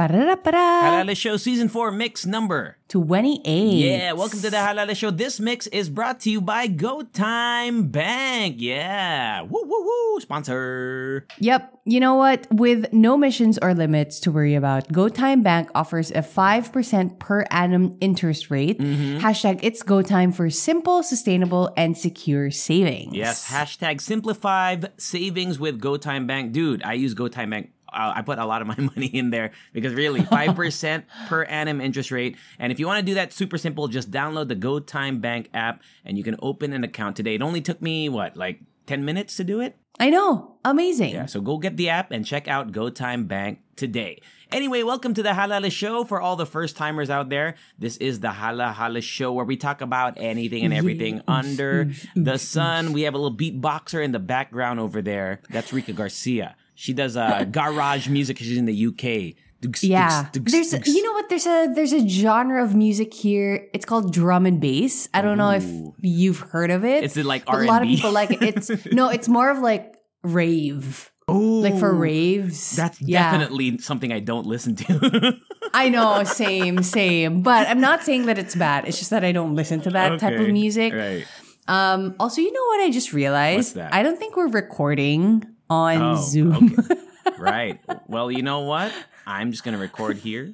Ba-da-da-ba-da. Halo Halo Show Season 4 Mix Number. 28. Yeah, welcome to the Halo Halo Show. This mix is brought to you by GoTyme Bank. Yeah. Woo, woo, woo. Sponsor. Yep. You know what? With no missions or limits to worry about, GoTyme Bank offers a 5% per annum interest rate. Mm-hmm. Hashtag it's go time for simple, sustainable, and secure savings. Yes, hashtag SimplyFive savings with GoTyme Bank. Dude, I use GoTyme Bank. Uh, I put a lot of my money in there because really 5% per annum interest rate. And if you want to do that super simple, just download the GoTyme Bank app and you can open an account today. It only took me, what, like 10 minutes to do it? I know. Amazing. Yeah, so go get the app and check out GoTyme Bank today. Anyway, welcome to the Halo Halo Show for all the first timers out there. This is the Halo Halo Show where we talk about anything and everything under the sun. We have a little beatboxer in the background over there. That's Rica Garcia. She does uh, garage music. She's in the UK. Dugs, Yeah. dugs, dugs, There's you know what there's a there's a genre of music here. It's called drum and bass. I don't know if you've heard of it. Is it like but a lot of people like it. It's no, it's more of like rave. Ooh, Like for raves. That's Yeah. definitely something I don't listen to. I know, same, same. But I'm not saying that it's bad. It's just that I don't listen to that type of music. Right. Um, also, you know what I just realized? I don't think we're recording on Oh, Zoom. okay. right. Well, you know what? I'm just going to record here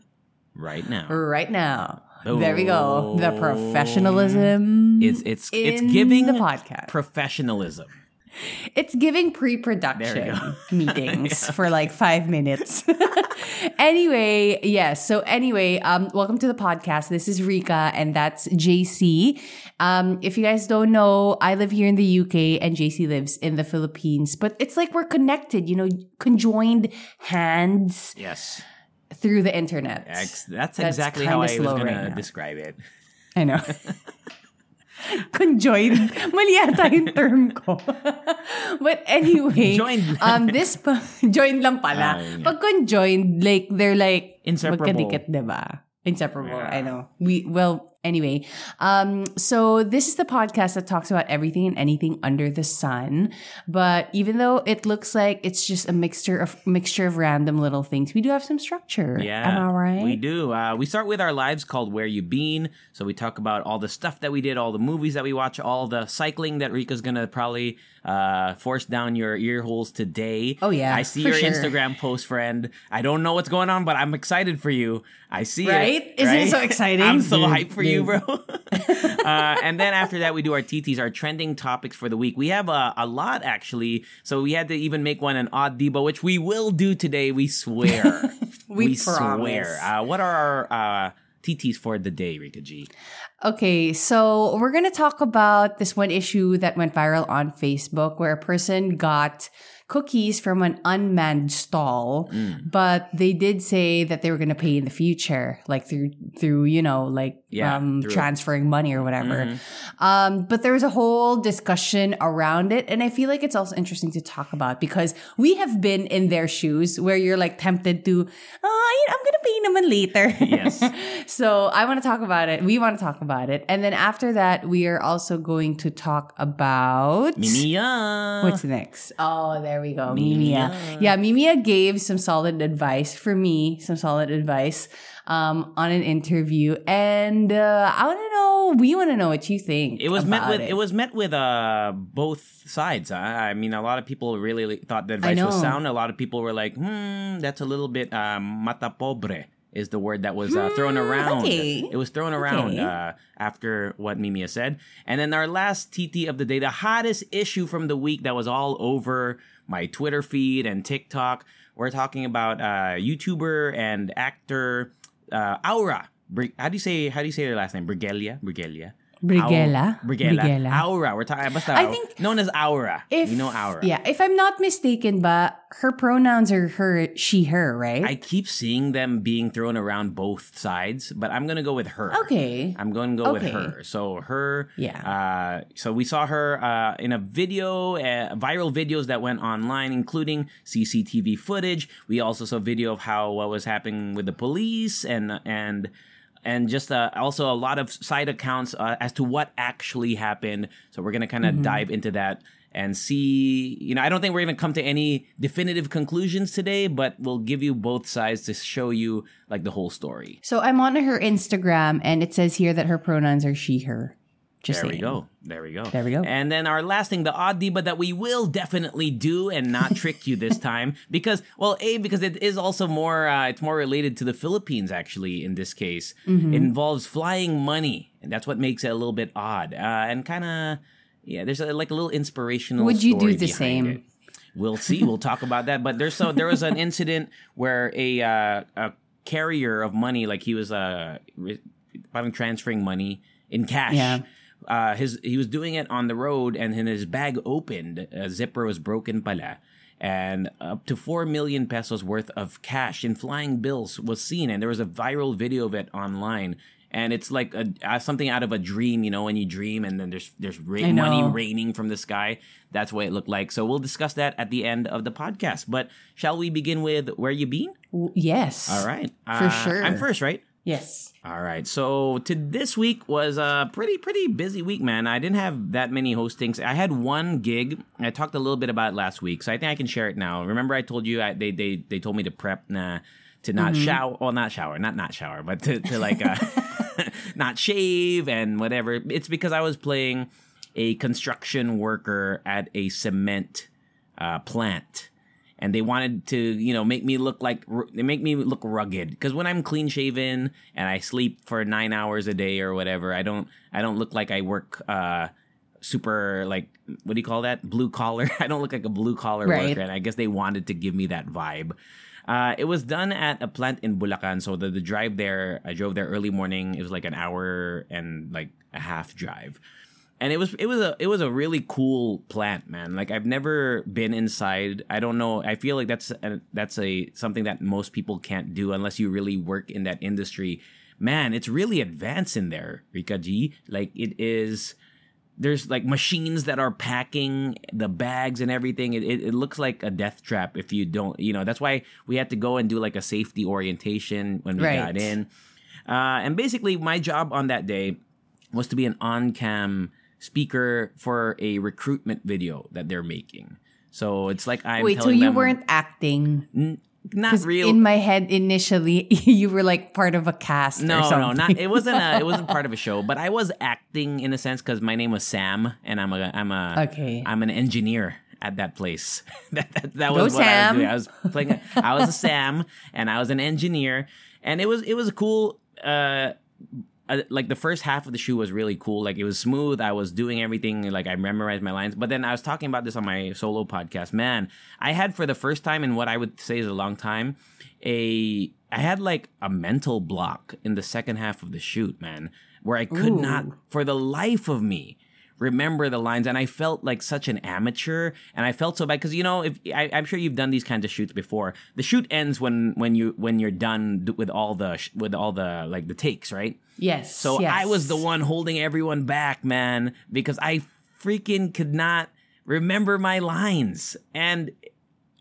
right now. right now. There we go. The oh. professionalism. It's it's it's giving the podcast. professionalism. It's giving pre-production we go. meetings for like five minutes. anyway, yes. So anyway, um, welcome to the podcast. This is Rica and that's JC. Um, if you guys don't know, I live here in the UK and JC lives in the Philippines, but it's like we're connected, you know, conjoined hands Yes. through the internet. That's, That's exactly how I was going to describe it. I know. Conjoined. Mali yata yung term ko. But anyway, Joined. um, this, pa- joined lang pala. Ah, yun. Pag conjoined, like, they're like, Inseparable. magkadikit, diba? Inseparable, Yeah. I know. We, well, anyway. Um, so this is the podcast that talks about everything and anything under the sun. But even though it looks like it's just a mixture of, mixture of random little things, we do have some structure. Yeah. Am I right? We do. Uh, we start with our lives called Where You Been. So we talk about all the stuff that we did, all the movies that we watch, all the cycling that Rica's going to probably uh, force down your ear holes today. Oh, yeah, I see your sure. Instagram post, friend. I don't know what's going on, but I'm excited for you. I see Right? it. Isn't it so exciting? I'm so hyped for you, bro. uh, and then after that, we do our TTs, our trending topics for the week. We have a, a lot, actually. So we had to even make one an ODDiba, which we will do today. We swear. We swear. promise. Uh, what are our uh, TTs for the day, Rica G? Okay, so we're going to talk about this one issue that went viral on Facebook where a person got cookies from an unmanned stall, Mm. but they did say that they were going to pay in the future, like through through you know like Yeah, um, through- transferring money or whatever. Mhm. Um, but there was a whole discussion around it, and I feel like it's also interesting to talk about because we have been in their shoes where you're like tempted to, oh, I'm gonna pay naman later. Yes. so I want to talk about it. We want to talk about it, and then after that, we are also going to talk about Mimiyuuuh. What's next? Oh, there we go. Mimiyuuuh. Mimiyuuuh. Yeah, Mimiyuuuh gave some solid advice for me, some solid advice um, on an interview. And uh, I want to know, we want to know what you think. It was met with it. was met with uh both sides. huh? I mean, a lot of people really thought the advice was sound. A lot of people were like, "Hmm, that's a little bit uh, mata pobre." Is the word that was uh, thrown Hmm, around? okay. It was thrown around Okay. uh, after what Mimiyuuuh said, and then our last TT of the day, the hottest issue from the week that was all over my Twitter feed and TikTok. We're talking about uh, YouTuber and actor uh, Awra. How do you say? How do you say her last name? Brigelia. Brigelia. Briguela? Au- Briguela. Briguela. Awra. We're talking basta, I think known as Awra. If you know Awra. Yeah, if I'm not mistaken, but her pronouns are her, she, her, right? I keep seeing them being thrown around both sides, but I'm gonna go with her. Okay. I'm going to go with her. So her, Yeah. Uh, so we saw her uh, in a video, uh, viral videos that went online, including CCTV footage. We also saw video of how what was happening with the police and and and just uh, also a lot of side accounts uh, as to what actually happened. So we're gonna kind of dive into that and see. You know, I don't think we're gonna come to any definitive conclusions today, but we'll give you both sides to show you like the whole story. so I'm on her Instagram and it says here that her pronouns are she, her. Just there we go. There we go. There we go. And then our last thing, the ODDiba that we will definitely do and not trick you this time because, well, a because it is also more, uh, it's more related to the Philippines actually. In this case, Mm-hmm. it involves flying money, and that's what makes it a little bit odd uh, and kind of, yeah. There's a, like a little inspirational. Would you do the same? it. We'll see. We'll talk about that. But there's so there was an incident where a uh, a carrier of money, like he was uh, re- transferring money in cash. Yeah. Uh, his he was doing it on the road, and then his bag opened. A zipper was broken, pala, and up to four million pesos worth of cash in flying bills was seen, and there was a viral video of it online. And it's like a, uh, something out of a dream, you know, when you dream and then there's there's money raining from the sky. That's what it looked like. So we'll discuss that at the end of the podcast. But shall we begin with where you been? Yes. All right, For Uh, sure. I'm first, right? Yes. All right. So to this week was a pretty pretty busy week, man. I didn't have that many hostings. I had one gig. I talked a little bit about it last week, so I think I can share it now. Remember, I told you I, they they they told me to prep na to not Mm-hmm. shower, well, not shower, not not shower, but to, to like uh, not shave and whatever. It's because I was playing a construction worker at a cement uh, plant and they wanted to you know make me look like they make me look rugged. Because when i'm clean shaven and i sleep for nine hours a day or whatever i don't i don't look like i work uh super like what do you call that? Blue collar? I don't look like a blue collar Right. worker and i guess they wanted to give me that vibe. Uh, it was done at a plant in Bulacan, so the, the drive there, I drove there early morning. It was like an hour and like a half drive and it was it was a it was a really cool plant man. Like i've never been inside. I don't know. I feel like that's a, that's a something that most people can't do unless you really work in that industry. Man it's really advanced in there rica g. Like it is there's like machines that are packing the bags and everything. It, it, it looks like a death trap if you don't you know that's why we had to go and do like a safety orientation when we Right. got in. Uh, and basically my job on that day was to be an on-cam speaker for a recruitment video that they're making. So it's like I'm Wait, so you weren't acting? N- not real. in my head initially, you were like part of a cast. or no, no, not it wasn't. A, it wasn't part of a show, but I was acting in a sense because my name was Sam, and I'm a, I'm a, Okay. I'm an engineer at that place. that, that, that Go was what Sam. I was doing. I was playing. I was a Sam, and I was an engineer, and it was it was a cool. Uh, uh, like the first half of the shoot was really cool. Like it was smooth. I was doing everything. Like I memorized my lines. But then I was talking about this on my solo podcast. Man, I had for the first time in what I would say is a long time, a I had like a mental block in the second half of the shoot, man, where I could not, for the life of me, remember the lines and i felt like such an amateur and i felt so bad because you know if I, i'm sure you've done these kinds of shoots before the shoot ends when when you when you're done with all the sh- with all the like the takes right Yes. so yes. I was the one holding everyone back, man, because I freaking could not remember my lines. And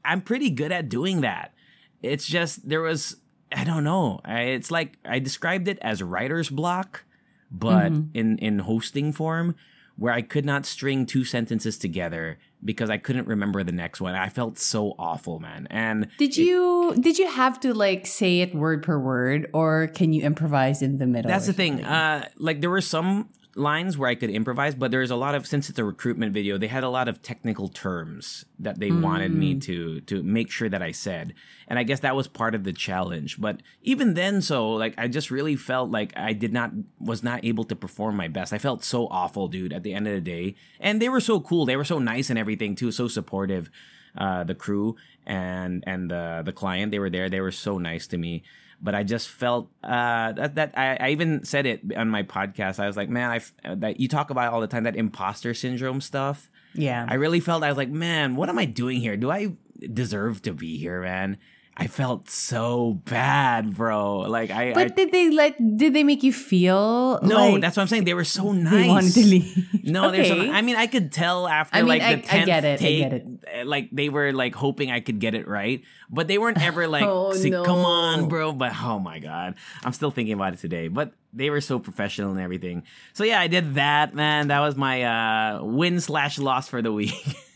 I'm pretty good at doing that. It's just, there was, I don't know. I, it's like, I described it as writer's block, but mm-hmm. in, in hosting form, where I could not string two sentences together because I couldn't remember the next one. I felt so awful, man. And Did you did you have to like say it word per word, or can you improvise in the middle? That's the thing. Uh, like there were some lines where I could improvise, but there's a lot of since it's a recruitment video, they had a lot of technical terms that they wanted me to to make sure that I said, and I guess that was part of the challenge. But even then, so like I just really felt like I did not was not able to perform my best. I felt so awful, dude. At the end of the day, and they were so cool. They were so nice and everything too, so supportive. uh, the crew and and the the client. They were there. They were so nice to me. But I just felt uh, that that I, I even said it on my podcast. I was like, man, I that you talk about all the time that imposter syndrome stuff. Yeah. I really felt I was like, man, what am I doing here? Do I deserve to be here, man? I felt so bad, bro. Like I, but I did they like? Did they make you feel? no, like that's what I'm saying. They were so nice. They wanted to leave. No. Okay. Some, I mean, I could tell after I mean, like I- the I tenth get it, I take, get it. like they were like hoping I could get it right, but they weren't ever like, Oh, no. "Come on, bro!" But oh my god, I'm still thinking about it today. But they were so professional and everything. So yeah, I did that, man. That was my uh, win slash loss for the week.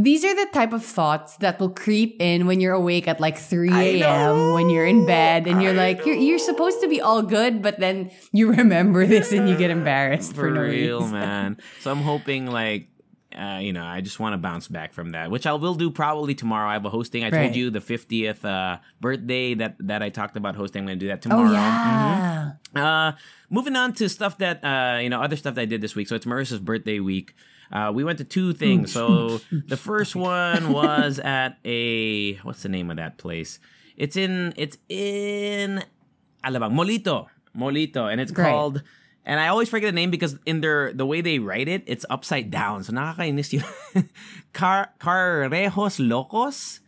These are the type of thoughts that will creep in when you're awake at like 3 a.m. when you're in bed and you're I like, you're, you're supposed to be all good, but then you remember this and you get embarrassed for, for no real, reason. man. So I'm hoping like. Uh, you know, I just want to bounce back from that, which I will do probably tomorrow. I have a hosting. I Right. told you the 50th uh, birthday that that I talked about hosting. I'm going to do that tomorrow. Oh, tomorrow. yeah. Uh, moving on to stuff that uh, you know, other stuff that I did this week. So it's Marissa's birthday week. Uh, we went to two things. So the first one was at a what's the name of that place? It's in it's in Alabang Molito, Molito, and it's Right. called. And I always forget the name because in their the way they write it, it's upside down. So nakakainis yun. Car Carrejos Locos.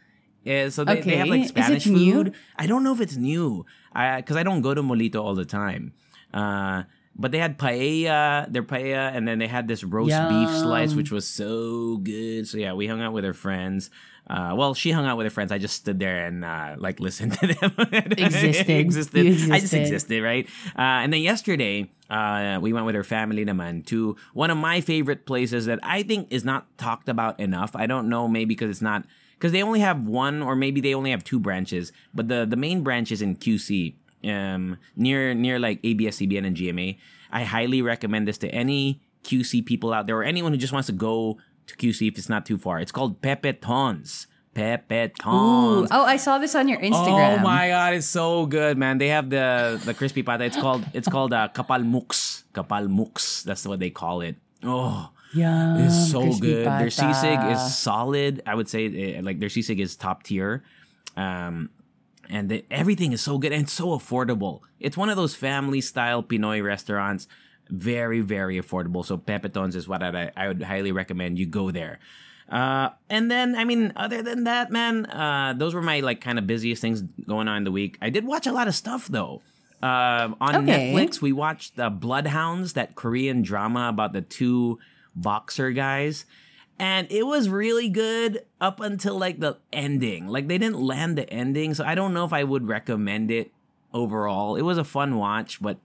Yeah, so they, they have Okay. like Spanish food. I don't know if it's new because I, don't go to Molito all the time. Uh, but they had paella, their paella, and then they had this roast beef slice, which was so good. So yeah, we hung out with her friends. Uh, well, she hung out with her friends. I just stood there and uh, like listened to them. Existed. existed. You I just existed. existed, right? Uh, and then yesterday, uh, we went with her family naman to one of my favorite places that I think is not talked about enough. I don't know, maybe because it's not because they only have one or maybe they only have two branches, but the the main branch is in QC, um, near near like ABS-CBN, and GMA. I highly recommend this to any QC people out there or anyone who just wants to go to QC if it's not too far. It's called Pepeton's. Pepe Ooh. Oh, I saw this on your Instagram. Oh my god, it's so good, man. They have the the crispy pata. It's called it's called uh, kapal mux. Kapal mux. That's what they call it. Oh, Yeah. it's so good. Their pata. sisig is solid. I would say eh, like their sisig is top tier. Um and the, everything is so good and so affordable. It's one of those family style Pinoy restaurants. Very, very affordable. So Pepeton's is what I, I would highly recommend you go there. Uh, and then, I mean, other than that, man, uh, those were my like kind of busiest things going on in the week. I did watch a lot of stuff though. Uh, on Okay. Netflix, we watched uh, Bloodhounds, that Korean drama about the two boxer guys. And it was really good up until like the ending. Like they didn't land the ending, so I don't know if I would recommend it overall. It was a fun watch, but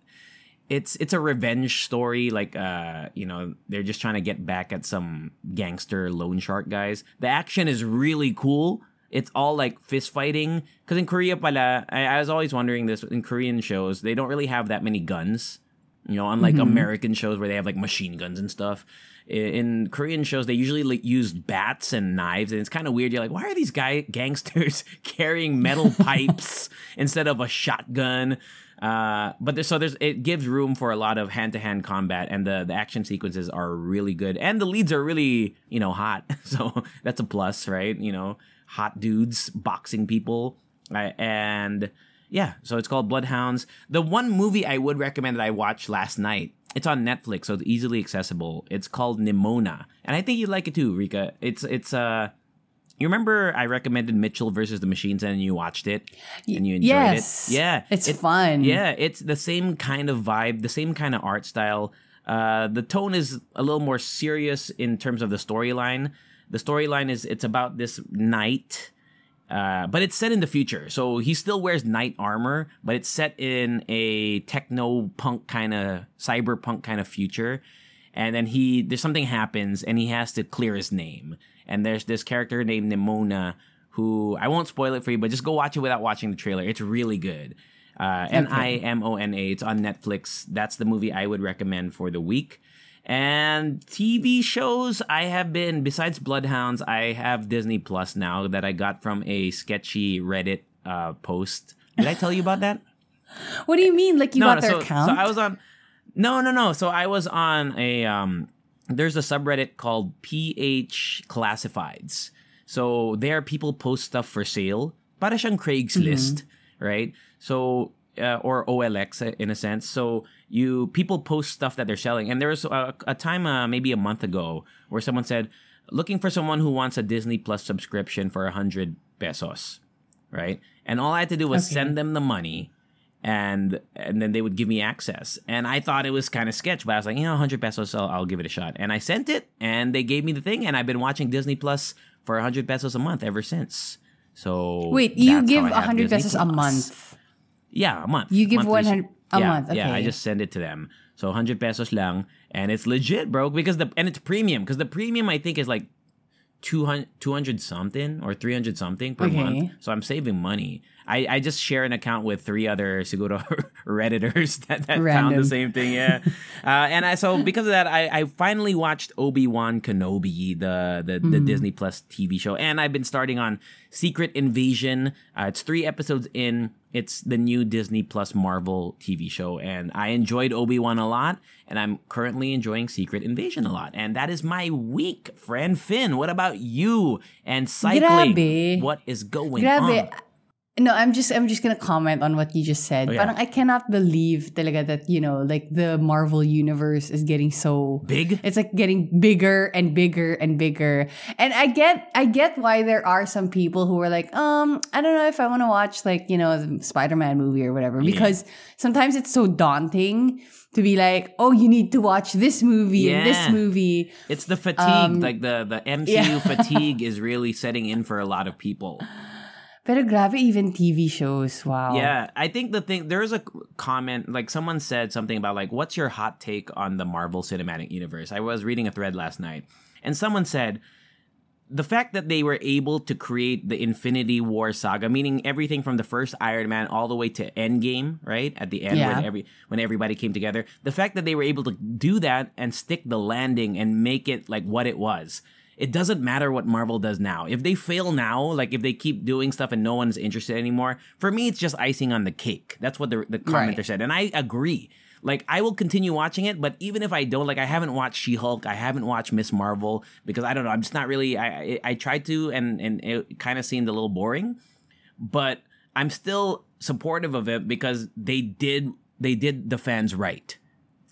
it's it's a revenge story. Like uh, you know, they're just trying to get back at some gangster loan shark guys. The action is really cool. It's all like fist fighting. Because in Korea, pala, I, I was always wondering this in Korean shows, they don't really have that many guns. You know, unlike American shows where they have like machine guns and stuff. In Korean shows, they usually like use bats and knives, and it's kind of weird. You're like, why are these guy gangsters carrying metal pipes instead of a shotgun? Uh, but there's, so there's it gives room for a lot of hand to hand combat, and the the action sequences are really good, and the leads are really you know hot. So that's a plus, right? You know, hot dudes boxing people, uh, and yeah, so it's called Bloodhounds. The one movie I would recommend that I watched last night, it's on Netflix, so it's easily accessible. It's called Nimona. And I think you'd like it too, Rica. It's it's uh you remember I recommended Mitchell versus the Machines and you watched it and you enjoyed yes. it? Yeah. It's It- fun. Yeah, it's the same kind of vibe, the same kind of art style. Uh, the tone is a little more serious in terms of the storyline. The storyline is it's about this knight, uh, but it's set in the future. So he still wears knight armor, but it's set in a techno punk kind of cyberpunk kind of future. And then he there's something happens and he has to clear his name. And there's this character named Nimona who I won't spoil it for you, but just go watch it without watching the trailer. It's really good. Uh, N I M O N A. It's on Netflix. That's the movie I would recommend for the week. And TV shows, I have been, besides Bloodhounds, I have Disney Plus now that I got from a sketchy Reddit uh, post. Did I tell you about that? What do you mean? Like you got their so, account? So I was on. No, no, no. So I was on a. Um, there's a subreddit called PH Classifieds. So there, people post stuff for sale. Para siyang Craigslist, right? So uh, or OLX uh, in a sense. So you people post stuff that they're selling, and there was a, a time uh, maybe a month ago where someone said, looking for someone who wants a Disney Plus subscription for a hundred pesos, right? And all I had to do was Okay. send them the money. And and then they would give me access, and I thought it was kind of sketch, but I was like, you know, 100 pesos, I'll, I'll give it a shot. And I sent it, and they gave me the thing, and I've been watching Disney Plus for 100 pesos a month ever since. So Wait, you give how I have 100 Disney pesos a month. Yeah, a month. You give Monthly 100 a yeah, month, Yeah, I just send it to them. So 100 pesos lang and it's legit, bro, because the and it's premium because the premium I think is like 200, 200 something or 300 something per Okay. month. So I'm saving money. I, I just share an account with three other seguro redditors that, that found the same thing. Yeah, uh, and I so because of that, I, I finally watched Obi Wan Kenobi, the the, the Hmm. Disney Plus TV show, and I've been starting on Secret Invasion. Uh, it's three episodes in. It's the new Disney Plus Marvel TV show, and I enjoyed Obi Wan a lot, and I'm currently enjoying Secret Invasion a lot, and that is my week, friend Finn. What about you and cycling? Grabe. What is going Grabe. on? No, I'm just I'm just gonna comment on what you just said. Oh, yeah. Parang I cannot believe talaga that, you know, like the Marvel universe is getting so Big? It's like getting bigger and bigger and bigger. And I get I get why there are some people who are like, um, I don't know if I want to watch like, you know, the Spider-Man movie or whatever. Because sometimes it's so daunting to be like, oh, you need to watch this movie and this movie. It's the fatigue, like the the MCU Um, yeah. fatigue is really setting in for a lot of people. Pero grabe even TV shows. Wow. Yeah, I think the thing there's a comment like someone said something about like what's your hot take on the Marvel Cinematic Universe? I was reading a thread last night and someone said the fact that they were able to create the Infinity War saga, meaning everything from the first Iron Man all the way to Endgame, right at the end Yeah. when every when everybody came together, the fact that they were able to do that and stick the landing and make it like what it was. It doesn't matter what Marvel does now. If they fail now, like if they keep doing stuff and no one's interested anymore, for me it's just icing on the cake. That's what the the commenter Right. said, and I agree. Like I will continue watching it, but even if I don't, like I haven't watched She Hulk, I haven't watched Miss Marvel because I don't know. I'm just not really. I I, I tried to, and and it kind of seemed a little boring, but I'm still supportive of it because they did they did the fans right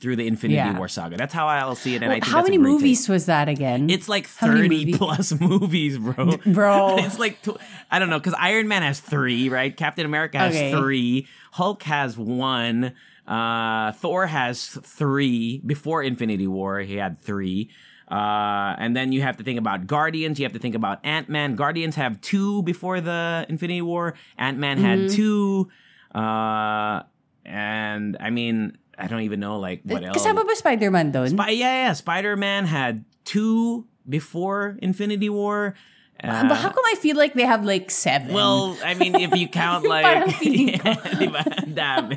through the Infinity Yeah. War saga. That's how I'll see it, and I think how many movies take. was that again? It's like How 30 movies? plus movies, bro. Bro. it's like, tw- I don't know, because Iron Man has three, right? Captain America has Okay. three. Hulk has one. Uh, Thor has three. Before Infinity War, he had three. Uh, and then you have to think about Guardians. You have to think about Ant Man. Guardians have two before the Infinity War. Ant Man had Mm-hmm. two. Uh, and I mean, I don't even know like what else. Kasama ba Spider-Man doon? Spy- yeah, yeah. Spider Man had two before Infinity War. Uh, but how come I feel like they have like seven? well, I mean, if you count like, Parang. Yeah, diba? Dami.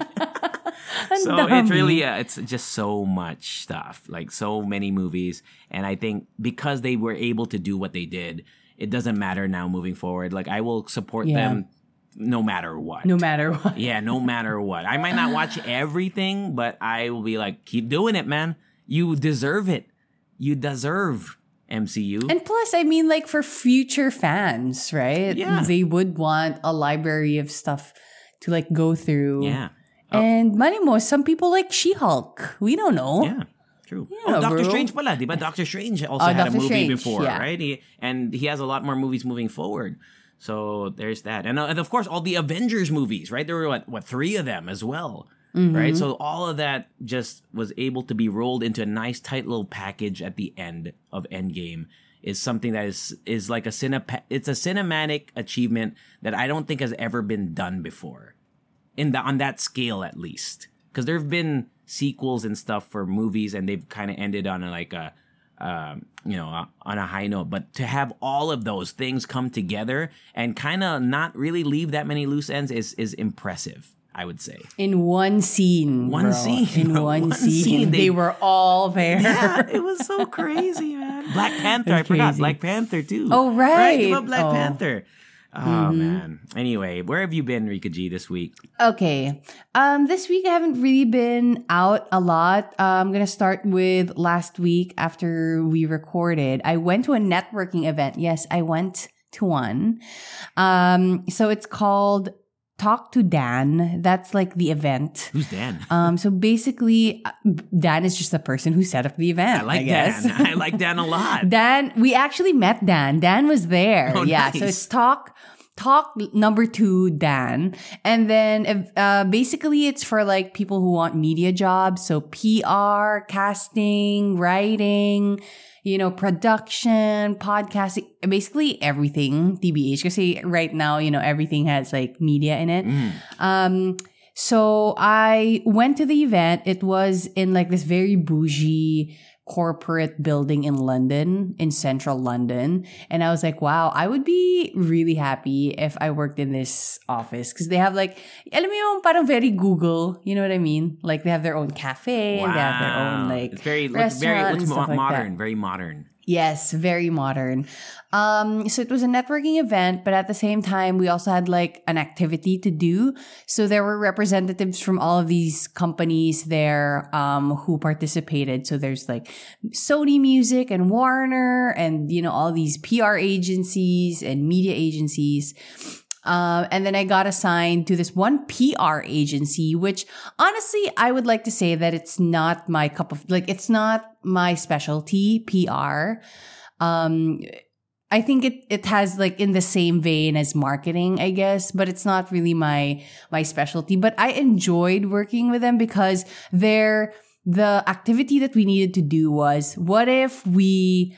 So dami. it's really, uh, it's just so much stuff, like so many movies, and I think because they were able to do what they did, it doesn't matter now moving forward. Like I will support Yeah. them no matter what. no matter what. Yeah, no matter what. I might not watch everything, but I will be like, keep doing it, man. You deserve it. You deserve MCU. And plus, I mean, like for future fans, right? Yeah. They would want a library of stuff to like go through. yeah. Oh. And money mo, some people like She-Hulk. We don't know. Yeah. True. Yeah, oh, Doctor bro. Strange pala, di ba? Doctor Strange also Oh, had a movie Strange, before, yeah. right? He, and he has a lot more movies moving forward. So there's that. And, uh, and of course, all the Avengers movies, right? There were, what, what three of them as well, Mm-hmm. right? So all of that just was able to be rolled into a nice, tight little package at the end of Endgame. Is something that is is like a cine. It's a cinematic achievement that I don't think has ever been done before, in the on that scale at least. Because there have been sequels and stuff for movies, and they've kind of ended on like a, um, you know, on a high note. But to have all of those things come together and kind of not really leave that many loose ends is is impressive. I would say. In one scene. One bro. scene, In bro. one, One scene. scene, They, they- were all there. Yeah, it was so crazy, man. Black Panther, I forgot. Black Panther too. Oh, Right, right. Black Oh. Panther. Oh man. Anyway, where have you been, Rica G, this week? Okay. Um, this week I haven't really been out a lot. Uh, I'm gonna start with last week after we recorded. I went to a networking event. Yes, I went to one. Um, so it's called Talk to Dan. That's like the event. Who's Dan? Um, so basically, uh, Dan is just the person who set up the event. I like guess. Dan. I like Dan a lot. Dan, we actually met Dan. Dan was there. Oh, yeah. So it's talk, talk number two, Dan. And then, uh, basically it's for like people who want media jobs. So PR, casting, writing, you know, production, podcasting, basically everything, TBH. Kasi right now, you know, everything has like media in it. Mm. Um, so I went to the event. It was in like this very bougie corporate building in London, in central London. And I was like, wow, I would be really happy if I worked in this office. Cause they have like, alam mo yung parang very Google, you know what I mean? Like they have their own cafe and they have their own like it's very looks very restaurant looks mo- like that. modern, very modern. Yes, very modern. Um, so it was a networking event, but at the same time, we also had like an activity to do. So there were representatives from all of these companies there, um, who participated. So there's like Sony Music and Warner and, you know, all these PR agencies and media agencies. Um, and then I got assigned to this one PR agency, which honestly, I would like to say that it's not my cup of, like, it's not my specialty, PR. Um, I think it, it has like in the same vein as marketing, I guess, but it's not really my, my specialty. But I enjoyed working with them because they're, the activity that we needed to do was what if we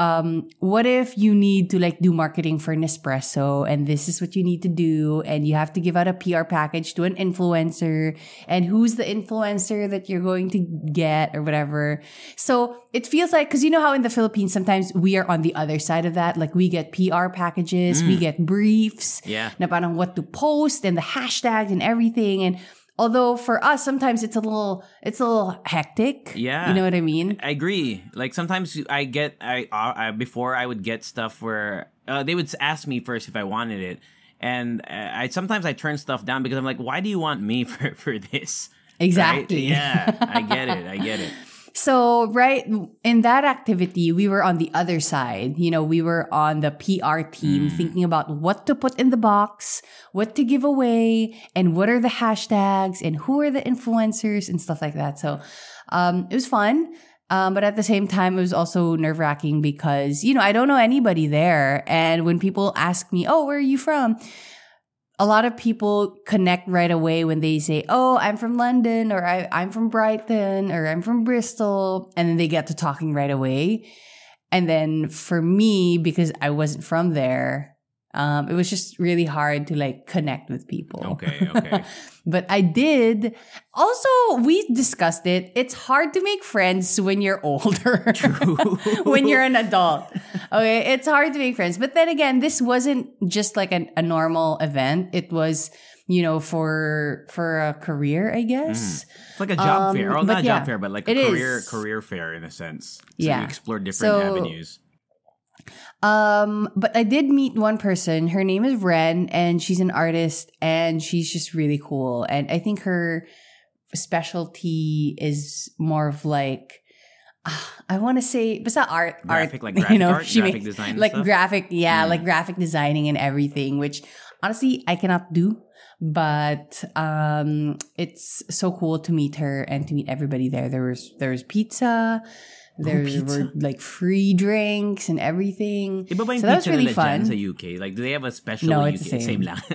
um, what if you need to like do marketing for Nespresso and this is what you need to do and you have to give out a PR package to an influencer and who's the influencer that you're going to get or whatever. So it feels like, cause you know how in the Philippines, sometimes we are on the other side of that. Like we get PR packages, we get briefs, Yeah. na parang what to post and the hashtags and everything. And although for us, sometimes it's a little, it's a little hectic. Yeah. You know what I mean? I agree. Like sometimes I get I, uh, I before I would get stuff where uh, they would ask me first if I wanted it, and uh, I sometimes I turn stuff down because I'm like, why do you want me for for this? Right? Exactly. Yeah, I get it. I get it. So, right in that activity, we were on the other side. You know, we were on the PR team thinking about what to put in the box, what to give away, and what are the hashtags and who are the influencers and stuff like that. So, um, it was fun. Um, but at the same time, it was also nerve wracking because, you know, I don't know anybody there. And when people ask me, Oh, where are you from? A lot of people connect right away when they say, Oh, I'm from London or I, I'm from Brighton or I'm from Bristol. And then they get to talking right away. And then for me, because I wasn't from there, um, it was just really hard to like connect with people. Okay, okay. but I did. Also, we discussed it. It's hard to make friends when you're older. True. When you're an adult. Okay. It's hard to make friends. But then again, this wasn't just like an, a normal event. It was, you know, for, for a career, I guess. It's like a job Um, fair. Well, not a yeah, job fair, but like a career is. career fair in a sense. So Yeah. you explore different So- avenues. Um, but I did meet one person. Her name is Ren, and she's an artist, and she's just really cool. And I think her specialty is more of like ah, I want to say, basta art, Graphic, art, like graphic art, graphic make- design like stuff? graphic, yeah, Mm. like graphic designing and everything. Which honestly, I cannot do. But um, it's so cool to meet her and to meet everybody there. There was there was pizza. There pizza. were like free drinks and everything. Iba ba yung so that was really fun. sa UK? Like, do they have a special No, UK? it's the same. lang.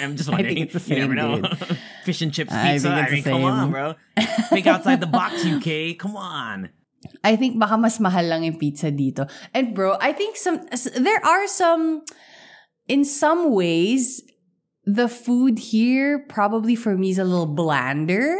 I'm just I wondering. think it's the you never same, know. Fish and chips I pizza. I, the mean, come on, bro. Think outside the box, UK. Come on. I think baka mas mahal lang yung pizza dito. And bro, I think some there are some in some ways the food here probably for me is a little blander.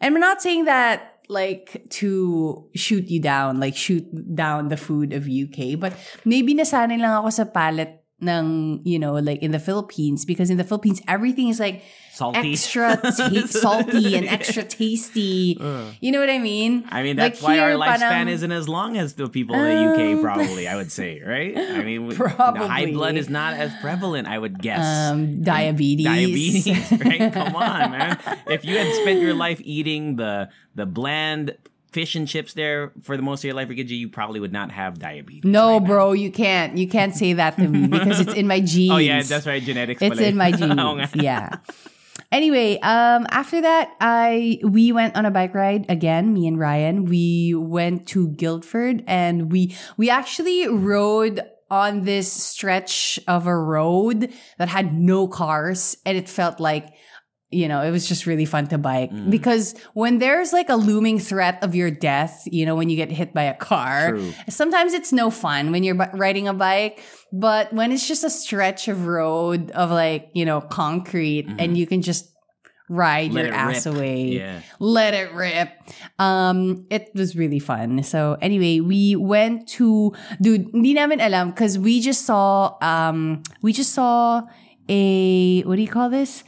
And I'm not saying that like to shoot you down, like shoot down the food of UK, but maybe nasanay lang ako sa palate ng, you know, like in the Philippines because in the Philippines everything is like Salty. extra ta- salty and extra tasty. You know what I mean? I mean, Like that's why our lifespan parang- isn't as long as the people in the UK, Um, probably, I would say, right? I mean, the high blood is not as prevalent, I would guess. Um, diabetes. Diabetes, right? Come on, man. If you had spent your life eating the the bland fish and chips there for the most of your life, Rica G, you probably would not have diabetes. No, right now. bro, you can't. You can't say that to me because it's in my genes. Oh yeah, that's right. Genetics. It's in my genes. yeah. Anyway, um, after that, I we went on a bike ride again. Me and Ryan. We went to Guildford, and we we actually rode on this stretch of a road that had no cars, and it felt like. You know, it was just really fun to bike Mm. because when there's like a looming threat of your death, you know, when you get hit by a car, True. sometimes it's no fun when you're riding a bike, but when it's just a stretch of road of like, you know, concrete and you can just ride Mm-hmm. Let your ass rip. away. Yeah. Let it rip. Um, it was really fun. So anyway, we went to, dude, hindi namin alam because we just saw, um, we just saw a, what do you call this?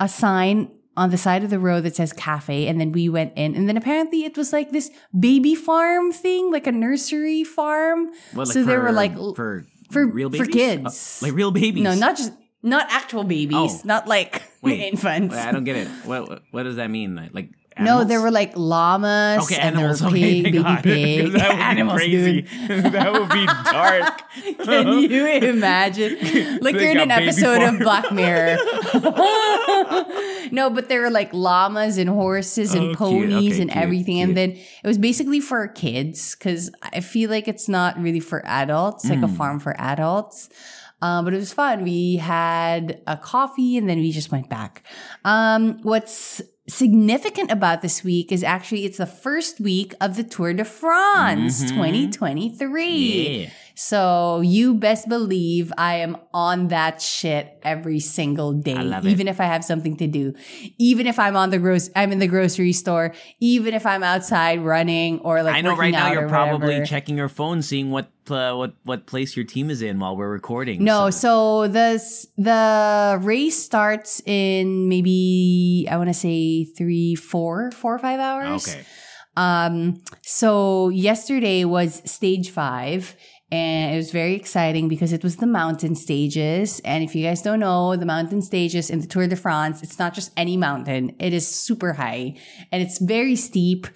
A sign on the side of the road that says cafe. And then we went in and then apparently it was like this baby farm thing, like a nursery farm. What, like so there were like, for for- real for kids. Uh, like real babies. no, not just, not actual babies, Oh. not like Wait. infants. I don't get it. What, what does that mean? Like, like No, there were like llamas. Okay, and there animals. were Okay, pig, baby pig. that would animals, be crazy. that would be dark. Can you imagine? Like you're in an episode farm. of Black Mirror. no, but there were like llamas and horses and Oh, cute. ponies Okay, and cute, everything. cute. And then it was basically for kids because I feel like it's not really for adults, like a Hmm. farm for adults. Um, but it was fun. We had a coffee and then we just went back. Um, what's significant about this week is actually it's the first week of the Tour de France 2023. Mm-hmm. Yeah. So you best believe I am on that shit every single day, I love it. even if I have something to do, even if I'm on the gross, I'm in the grocery store, even if I'm outside running or like I know right now you're probably whatever. checking your phone, seeing what uh, what what place your team is in while we're recording. No, So- so the the race starts in maybe I want to say three, four, four or five hours. okay. Um, so yesterday was stage five. And it was very exciting because it was the mountain stages. And if you guys don't know, the mountain stages in the Tour de France, it's not just any mountain. It is super high and it's very steep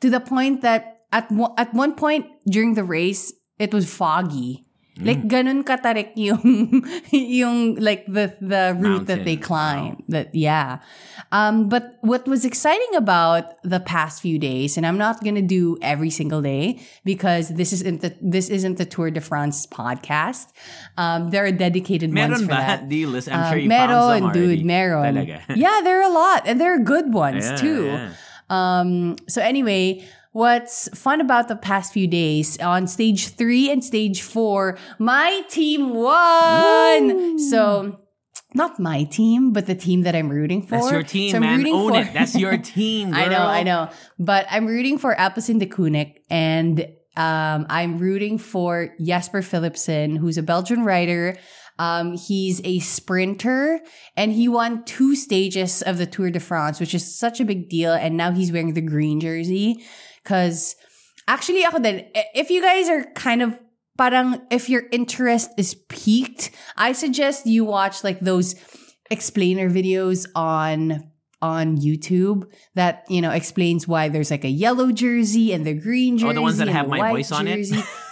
to the point that at, at one point during the race, it was foggy. Mm. Like ganun katarik yung yung like the the route that they Mountain. climb. That yeah. Um but what was exciting about the past few days and I'm not going to do every single day because this isn't the this isn't the Tour de France podcast. Um there are dedicated ones for ba? that. Do you listen? I'm Uh, sure you meron, found some already. dude, meron. Yeah, there are a lot and there are good ones Yeah, too. yeah. Um, so anyway, what's fun about the past few days on stage three and stage four, my team won. So not my team, but the team that I'm rooting for. That's your team, So I'm man. rooting Own for- it. That's your team. I know. I know. But I'm rooting for Alpecin-Deceuninck and um, I'm rooting for Jasper Philipsen, who's a Belgian rider. Um, he's a sprinter and he won two stages of the Tour de France, which is such a big deal. And now he's wearing the green jersey. Cause actually, ako din, if you guys are kind of parang, if your interest is peaked, I suggest you watch like those explainer videos on on YouTube that you know explains why there's like a yellow jersey and the green jersey. Oh, the ones that have my voice on it?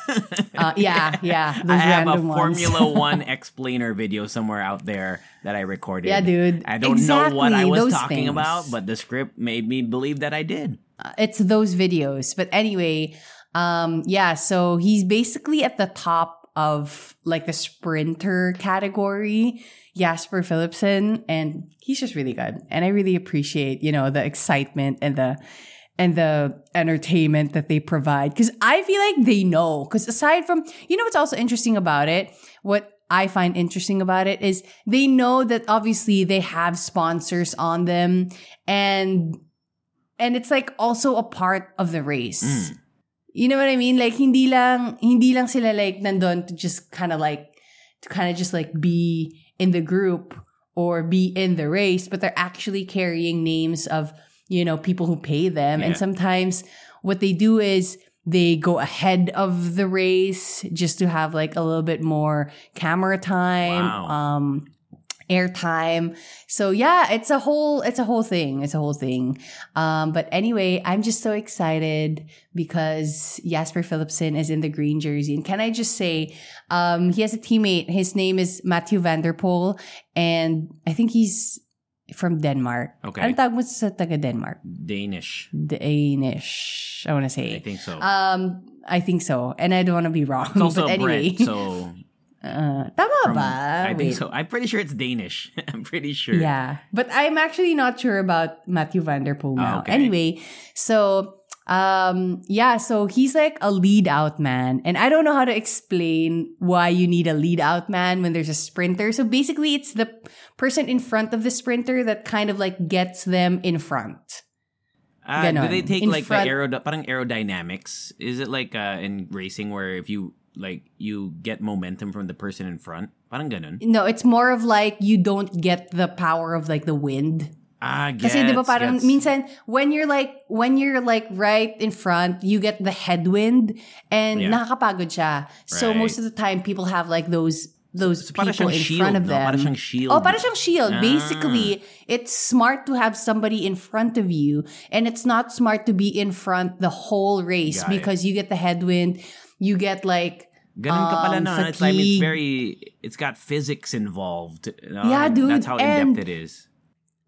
uh, yeah, yeah. I have a ones. Formula One explainer video somewhere out there that I recorded. Yeah, dude. I don't know what I was talking things. about, but the script made me believe that I did. Uh, it's those videos. But anyway, um, yeah, so he's basically at the top of like the sprinter category, Jasper Philipsen, and he's just really good. And I really appreciate, you know, the excitement and the and the entertainment that they provide. Cause I feel like they know. Cause aside from, you know what's also interesting about it? What I find interesting about it is they know that obviously they have sponsors on them and and it's like also a part of the race. Mm. You know what I mean? Like hindi lang hindi lang sila like nandun to just kind of like to kind of just like be in the group or be in the race, but they're actually carrying names of, you know, people who pay them. And sometimes what they do is they go ahead of the race just to have like a little bit more camera time. Wow. Um airtime. So yeah, it's a whole it's a whole thing. It's a whole thing. Um, but anyway, I'm just so excited because Jasper Philipsen is in the green jersey. And can I just say, um, he has a teammate. His name is Mathieu van der Poel, and I think he's from Denmark. Okay. Ano tawag mo sa taga Denmark? Danish. Danish. I want to say. I think so. Um, I think so, and I don't want to be wrong. it's also but anyway, so uh, tama from- ba? I think Wait. so. I'm pretty sure it's Danish. I'm pretty sure. Yeah, but I'm actually not sure about Mathieu van der Poel now. okay. Anyway, so um yeah, so he's like a lead out man, and I don't know how to explain why you need a lead out man when there's a sprinter. So basically, it's the person in front of the sprinter that kind of like gets them in front. Uh, do they take In like front- the aero, parang aerodynamics? Is it like uh, in racing where if you like you get momentum from the person in front? Parang ganun. No, it's more of like you don't get the power of like the wind. Ah, gets, Kasi 'di ba parang gets. minsan when you're like when you're like right in front, you get the headwind and Yeah. nakakapagod siya. So most of the time people have like those those So people in shield, front of no? them. Parang siyang shield. Oh, parang siyang shield. Ah. Basically, it's smart to have somebody in front of you and it's not smart to be in front the whole race Got it. because you get the headwind, you get like Ganun ka pala um, no. It's, mean, it's very, it's got physics involved. no? Yeah, dude, That's how in and- depth it is.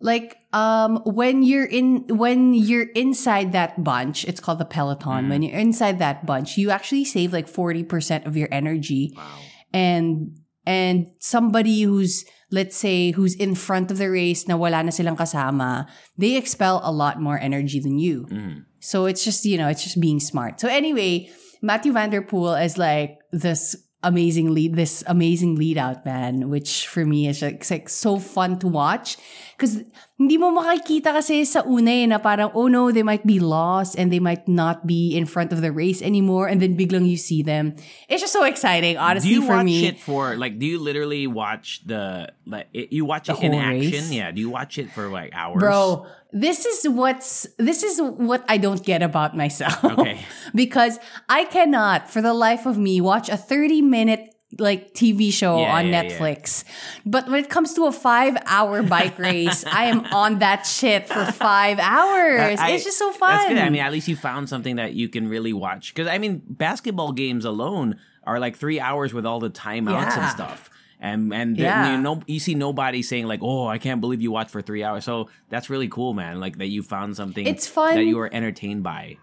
like um when you're in when you're inside that bunch it's called the peloton when you're inside that bunch you actually save like 40% of your energy Wow. and and somebody who's let's say who's in front of the race na wala na silang kasama they expel a lot more energy than you Mm. so it's just you know it's just being smart so anyway Mathieu van der Poel is like this amazing lead this amazing lead out man which for me is like, like so fun to watch because hindi mo makikita kasi sa una eh, na parang oh no they might be lost and they might not be in front of the race anymore and then biglang you see them it's just so exciting honestly, Do you for watch me it for like? Do you literally watch the like? It, you watch The it in whole action? race? Yeah. Do you watch it for like hours? Bro, this is what's this is what I don't get about myself. Okay. because I cannot for the life of me watch a 30 minute like TV show Yeah, on yeah, yeah. Netflix. But when it comes to a 5 hour bike race, I am on that shit for 5 hours. I- it's just so fun. That's good. I mean, at least you found something that you can really watch. Because I mean, basketball games alone are like three hours with all the timeouts and stuff. And and Yeah. you know you see nobody saying like, "Oh, I can't believe you watched for three hours." So that's really cool, man. Like that you found something. It's fun. that you were entertained by.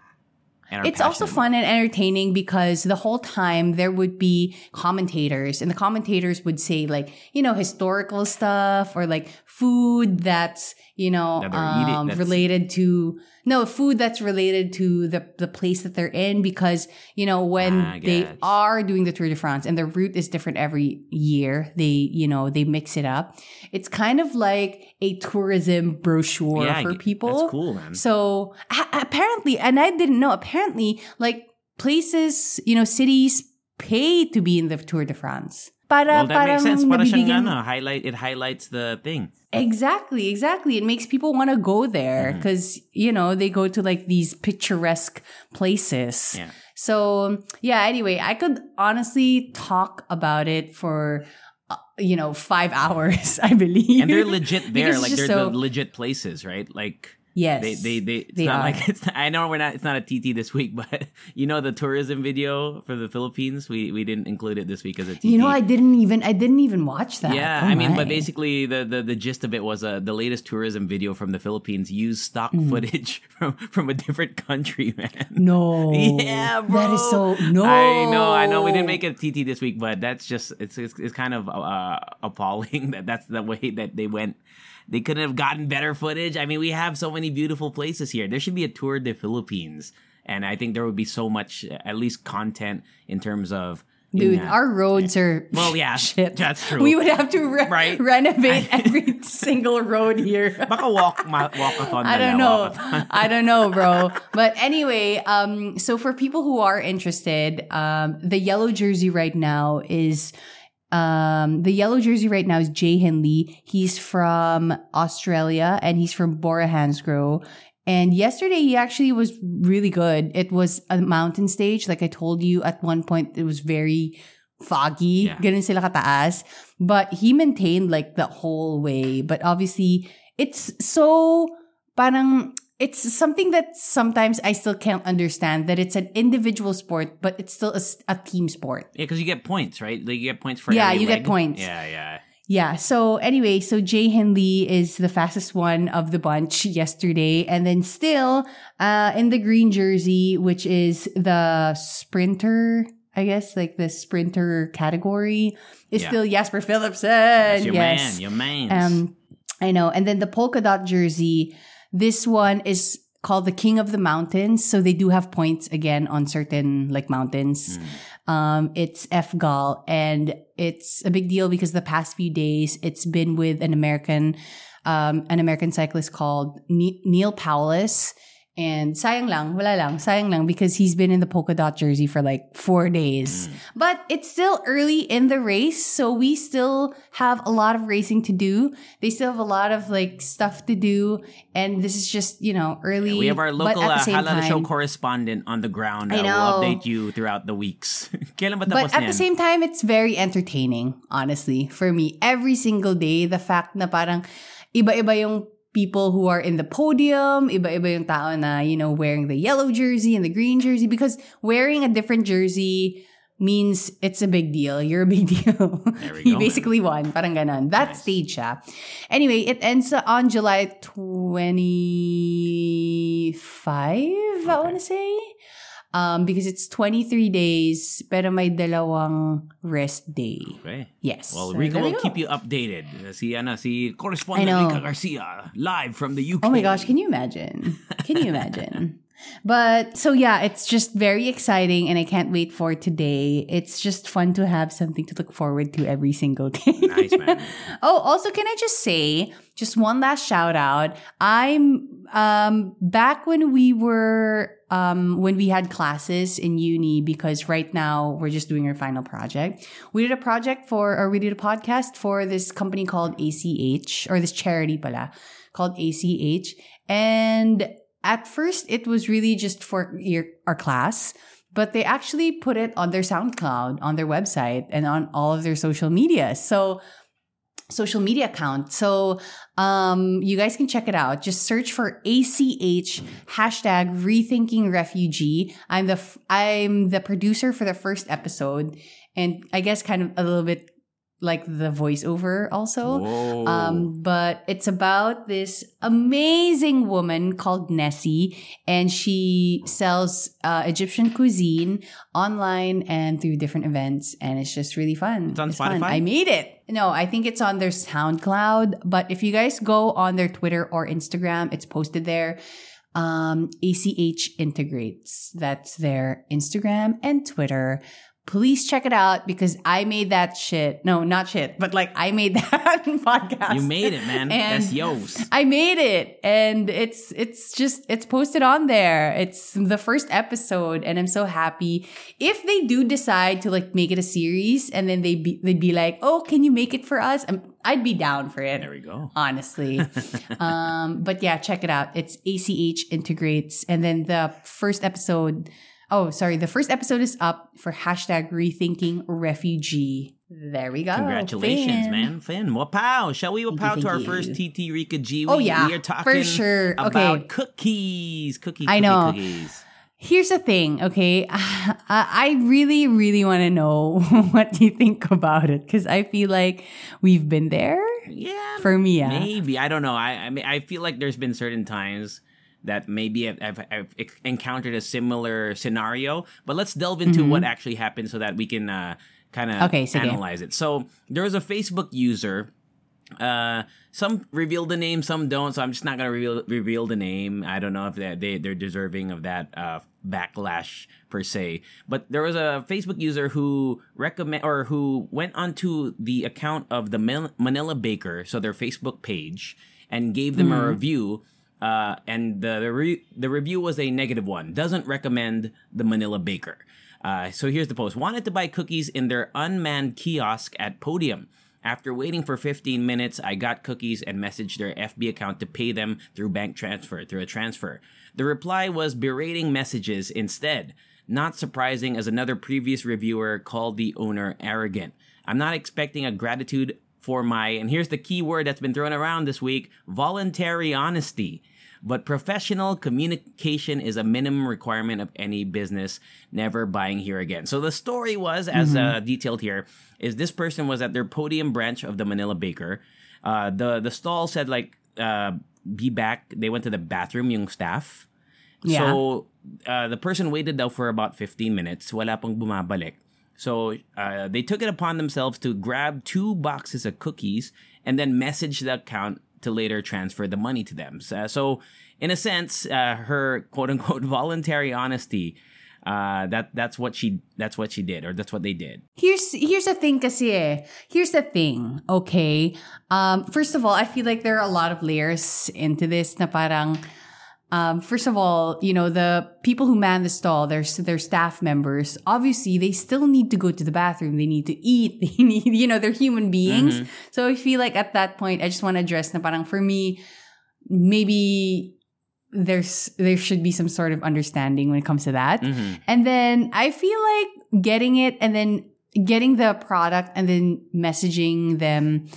It's also fun and entertaining because the whole time there would be commentators and the commentators would say like you know historical stuff or like food that's you know That um, that's- related to no food that's related to the the place that they're in because you know when Ah, they are doing the Tour de France and the route is different every year they you know they mix it up it's kind of like a tourism brochure Yeah, for people That's cool, man. so apparently, and I didn't know, apparently, like places, you know, cities pay to be in the Tour de France. Para, well, that makes sense. Para siyang ano, highlight. It highlights the thing. Exactly, exactly. It makes people want to go there Mm-hmm. because, you know, they go to like these picturesque places. Yeah. So, yeah, anyway, I could honestly talk about it for, uh, you know, five hours, I believe. And they're legit there. Like they're just the so- legit places, right? Like yes. they they they. It's They not are. like it's. Not, I know we're not. It's not a TT this week, but you know the tourism video for the Philippines. We we didn't include it this week as a TT. You know, I didn't even, I didn't even watch that. Yeah, Oh I mean, my. but basically, the, the, the gist of it was uh, the latest tourism video from the Philippines used stock Mm. footage from, from a different country, man. No. Yeah, bro. That is so no. I know, I know. We didn't make a TT this week, but that's just it's it's, it's kind of uh, appalling that that's the way that they went. They couldn't have gotten better footage. I mean, we have so many beautiful places here. There should be a tour de Philippines, and I think there would be so much, at least, content in terms of. Dude, Yeah. our roads are Well, yeah, shit. that's true. We would have to re- Right? renovate every single road here. Baka walk ma- walkathon I don't know. I don't know, bro. But anyway, um, so for people who are interested, um, the yellow jersey right now is um the yellow jersey right now is Jai Hindley. He's from Australia and he's from Bora Hansgrohe. And yesterday he actually was really good. It was a mountain stage, like I told you. At one point, it was very foggy. Yeah. Ganun sila kataas. But he maintained like the whole way. But obviously, it's so parang it's something that sometimes I still can't understand that it's an individual sport, but it's still a team sport. Yeah, because you get points, right? Like you get points for Yeah, you get points. Yeah, yeah. Yeah. So anyway, so Jai Hindley is the fastest one of the bunch yesterday. And then still, uh, in the green jersey, which is the sprinter, I guess, like the sprinter category, is Yeah. still Jasper Philipsen. That's your yes. man, your man. Um, I know. And then the polka dot jersey, this one is called the King of the Mountains. So they do have points again on certain like mountains. Um, it's FGAL and it's a big deal because the past few days it's been with an American, um, an American cyclist called Ne- Neil Powless. And sayang lang, wala lang, sayang lang because he's been in the polka dot jersey for like four days. But it's still early in the race, so we still have a lot of racing to do. They still have a lot of like stuff to do, and this is just you know early. we have our local uh, Halo Halo Show correspondent on the ground. I Uh, know. We'll update you throughout the weeks. Kailan ba But at the same time, it's very entertaining, honestly, for me. Every single day, the fact na parang iba-iba yung people who are in the podium, iba-iba yung tao na, you know, wearing the yellow jersey and the green jersey, because wearing a different jersey means it's a big deal. You're a big deal. You go. basically won. Parang ganon. That Nice. stage siya. Anyway, it ends on July 25, I want to say. Um, because it's 23 days, pero may dalawang rest day. Okay. Yes. Well, So Rico we will keep you updated. Uh, Si, ano, si correspondent. Rica Garcia, live from the UK. Oh my gosh, can you imagine? Can you imagine? but so yeah, it's just very exciting and I can't wait for today. It's just fun to have something to look forward to every single day. Nice, man. oh, also can I just say just one last shout out. I'm um back when we were um when we had classes in uni because right now we're just doing our final project. We did a project for or we did a podcast for this company called ACH or this charity pala called ACH and at first it was really just for your, our class but they actually put it on their SoundCloud, on their website, and on all of their social media. So social media account. So um, you guys can check it out. Just search for ACH hashtag rethinking refugee. I'm the f- I'm the producer for the first episode, and I guess kind of a little bit like the voiceover also. Whoa. Um, but it's about this amazing woman called Nessie, and she sells uh, Egyptian cuisine online and through different events, and it's just really fun. It's on fun. Spotify? I made it. No, I think it's on their SoundCloud, but if you guys go on their Twitter or Instagram, it's posted there. Um, ACH integrates. That's their Instagram and Twitter. Please check it out because I made that shit. No, not shit, but like I made that podcast. you made it, man. And That's yours. I made it and it's it's just it's posted on there. It's the first episode and I'm so happy. If they do decide to like make it a series and then they be they'd be like, "Oh, can you make it for us?" i I'd be down for it. There we go. Honestly. um but yeah, check it out. It's ACH integrates and then the first episode Oh, sorry. The first episode is up for hashtag rethinking refugee. There we go. Congratulations, Finn. man. Finn, wapow. Shall we wapow to our you. first TT Rica G? Oh, yeah, We are talking for sure. about Okay. cookies. Cookie, I know. cookies. Here's the thing, okay? I I really, really want to know what you think about it because I feel like we've been there Yeah, for me. Yeah. Maybe I don't know. I I mean I feel like there's been certain times that maybe I've, I've, I've encountered a similar scenario. But let's delve into what actually happened so that we can uh, kind of Mm-hmm. Okay, analyze it. So there was a Facebook user. Uh, some reveal the name, some don't. So I'm just not gonna reveal reveal the name. I don't know if they, they they're deserving of that uh, backlash per se. But there was a Facebook user who recommend or who went onto the account of the Manila Baker, so their Facebook page, and gave them a review. Uh, and the the, re- the review was a negative one. Doesn't recommend the Manila Baker. Uh, so here's the post. Wanted to buy cookies in their unmanned kiosk at Podium. After waiting for 15 minutes, I got cookies and messaged their FB account to pay them through bank transfer, through a transfer. The reply was berating messages instead. Not surprising, as another previous reviewer called the owner arrogant. I'm not expecting a gratitude for my, and here's the key word that's been thrown around this week voluntary honesty. But professional communication is a minimum requirement of any business. Never buying here again. So the story was, as uh, detailed here, is this person was at their podium branch of the Manila Baker. Uh, the the stall said like, uh, "Be back." They went to the bathroom, yung staff. Yeah. So uh, the person waited daw for about 15 minutes. Wala pang bumabalik. So uh, they took it upon themselves to grab two boxes of cookies and then message the account to later transfer the money to them. So, so in a sense, uh, her quote unquote voluntary honesty. Uh, that that's what she that's what she did or that's what they did. Here's here's the thing kasi eh. Here's the thing, okay? Um, first of all, I feel like there are a lot of layers into this na parang um, first of all, you know, the people who man the stall, their, their staff members, obviously they still need to go to the bathroom. They need to eat. They need, you know, they're human beings. So I feel like at that point, I just want to address na parang for me, maybe there's, there should be some sort of understanding when it comes to that. And then I feel like getting it and then getting the product and then messaging them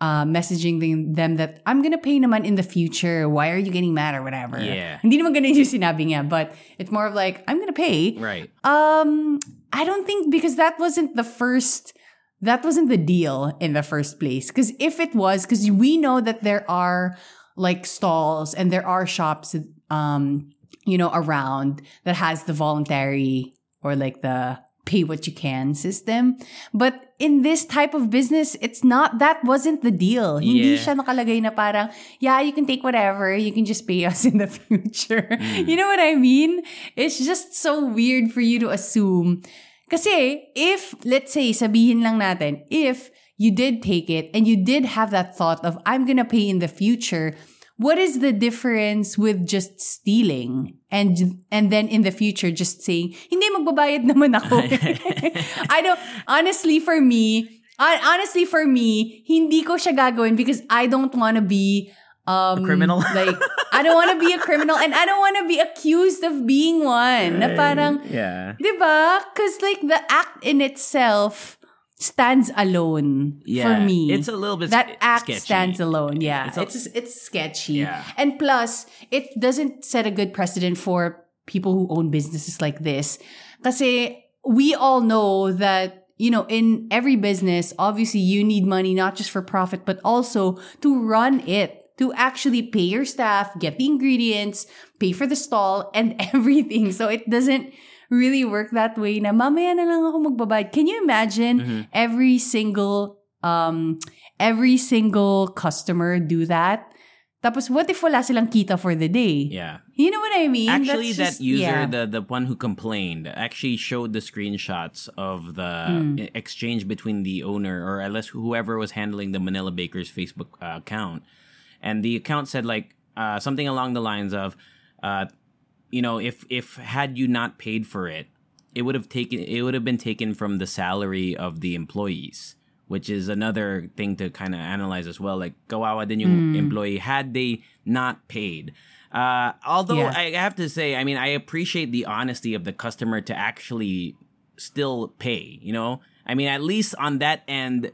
uh, messaging them, them that I'm gonna pay naman in the future. Why are you getting mad or whatever? Yeah. Hindi naman ganun yung sinabi niya, but it's more of like, I'm gonna pay. Right. Um, I don't think because that wasn't the first, that wasn't the deal in the first place. Because if it was, because we know that there are like stalls and there are shops, um, you know, around that has the voluntary or like the pay what you can system. But in this type of business, it's not, that wasn't the deal. Hindi Yeah. siya nakalagay na parang, yeah, you can take whatever, you can just pay us in the future. Mm. You know what I mean? It's just so weird for you to assume. Kasi if, let's say, sabihin lang natin, if you did take it and you did have that thought of, I'm gonna pay in the future, what is the difference with just stealing and and then in the future just saying hindi magbabayad naman ako I don't honestly for me honestly for me hindi ko siya gagawin because I don't want to be um criminal? like I don't want to be a criminal and I don't want to be accused of being one na parang Yeah. Diba? Because like the act in itself stands alone Yeah, for me. it's a little bit that act sketchy. stands alone. Yeah, It's it's a- it's, sketchy. Yeah. And plus, it doesn't set a good precedent for people who own businesses like this. Kasi we all know that you know in every business, obviously you need money not just for profit but also to run it. To actually pay your staff, get the ingredients, pay for the stall, and everything. So it doesn't really work that way na mamaya na lang ako magbabayad. Can you imagine every single um every single customer do that? Tapos what if wala silang kita for the day? Yeah. You know what I mean? Actually, That's that just- user, yeah. the the one who complained, actually showed the screenshots of the e- exchange between the owner or at least whoever was handling the Manila Bakers Facebook uh, account, and the account said like uh, something along the lines of, uh, you know, if if had you not paid for it, it would have taken it would have been taken from the salary of the employees. Which is another thing to kind of analyze as well. Like, kawawa din yung Hmm. employee had they not paid. Uh, although Yeah. I have to say, I mean, I appreciate the honesty of the customer to actually still pay, you know? I mean, at least on that end,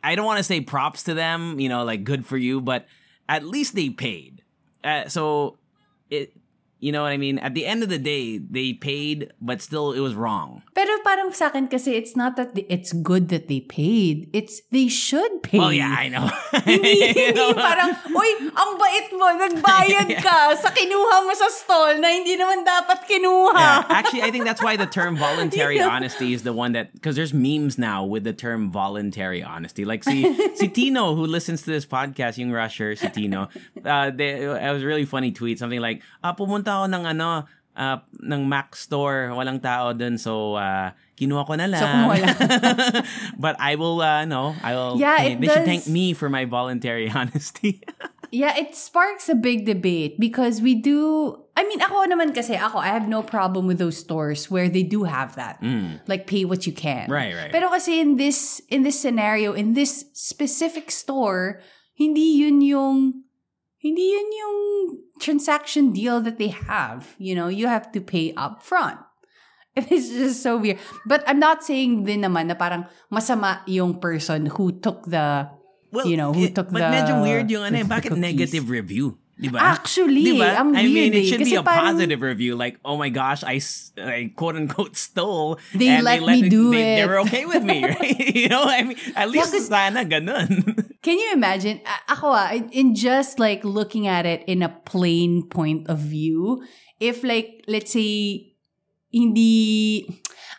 I don't want to say props to them, you know, like good for you, but at least they paid. Uh, so you know what I mean? At the end of the day, they paid, but still it was wrong. Pero parang sa akin kasi it's not that the- it's good that they paid. It's they should pay. Oh yeah, I know. hindi, hindi parang, uy, ang bait mo, nagbayad ka sa kinuha mo sa stall na hindi naman dapat kinuha. Yeah, actually, I think that's why the term voluntary You know? honesty is the one that because there's memes now with the term voluntary honesty. Like si si Tino who listens to this podcast, yung rusher si Tino, uh, they, it was a really funny tweet, something like, ah, pumunta ako ng ano, uh, ng Mac store, walang tao dun, so uh, kinuha ko na lang. So, kumuha lang. but I will, uh, no, I will. Yeah, they, it they should does- thank me for my voluntary honesty. Yeah, it sparks a big debate because we do. I mean, ako naman kasi, ako, I have no problem with those stores where they do have that. Like, pay what you can. Mm. Right, right. Pero kasi in this, in this scenario, in this specific store, hindi yun yung, hindi yun yung transaction deal that they have. You know, you have to pay up front. It's just so weird. But I'm not saying din naman na parang masama yung person who took the, you know, who it- took but the... medyo weird yung ano, eh, bakit negative review? Di ba? Actually, Di ba? ang I mean, weird it eh. should be Kasi a parang- positive review. Like, oh my gosh, I, I quote unquote stole. They and let me do they, They it. were okay with me, right? you know, I mean, at least kasi- sana ganun. Can you imagine? Ako ah, in- just like looking at it in a plain point of view, if like, let's say, hindi,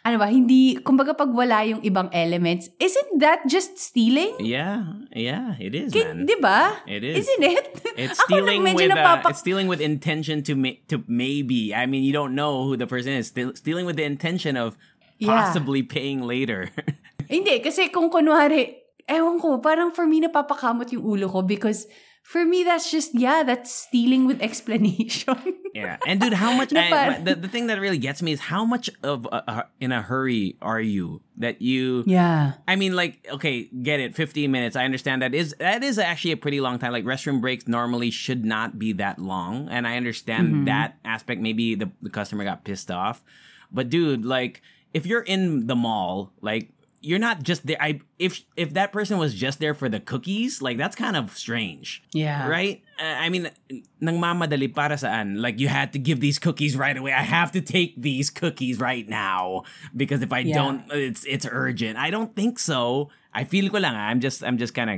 ano ba, hindi, kumbaga pag wala yung ibang elements, isn't that just stealing? yeah, yeah, it is, man. Di ba? It is. Isn't it? It's stealing with uh, it's stealing with intention to ma- to maybe. I mean, you don't know who the person is. Steal- stealing with the intention of Yeah. possibly paying later. Hindi, kasi kung kunwari, ewan ko, parang for me napapakamot yung ulo ko because for me that's just, yeah, that's stealing with explanation. yeah, and dude, how much? I, the the thing that really gets me is how much of a, a- in a hurry are you that you? yeah. I mean, like, okay, get it, 15 minutes. I understand that is that is actually a pretty long time. Like restroom breaks normally should not be that long, and I understand mm-hmm. that aspect. Maybe the, the customer got pissed off, but dude, like, if you're in the mall, like. You're not just there. I if if that person was just there for the cookies, like that's kind of strange. Yeah. Right? Uh, I mean, nang mamadali para saan? Like you had to give these cookies right away. I have to take these cookies right now because if I Yeah. don't, it's it's urgent. I don't think so. I feel ko lang. ah. I'm just I'm just kind of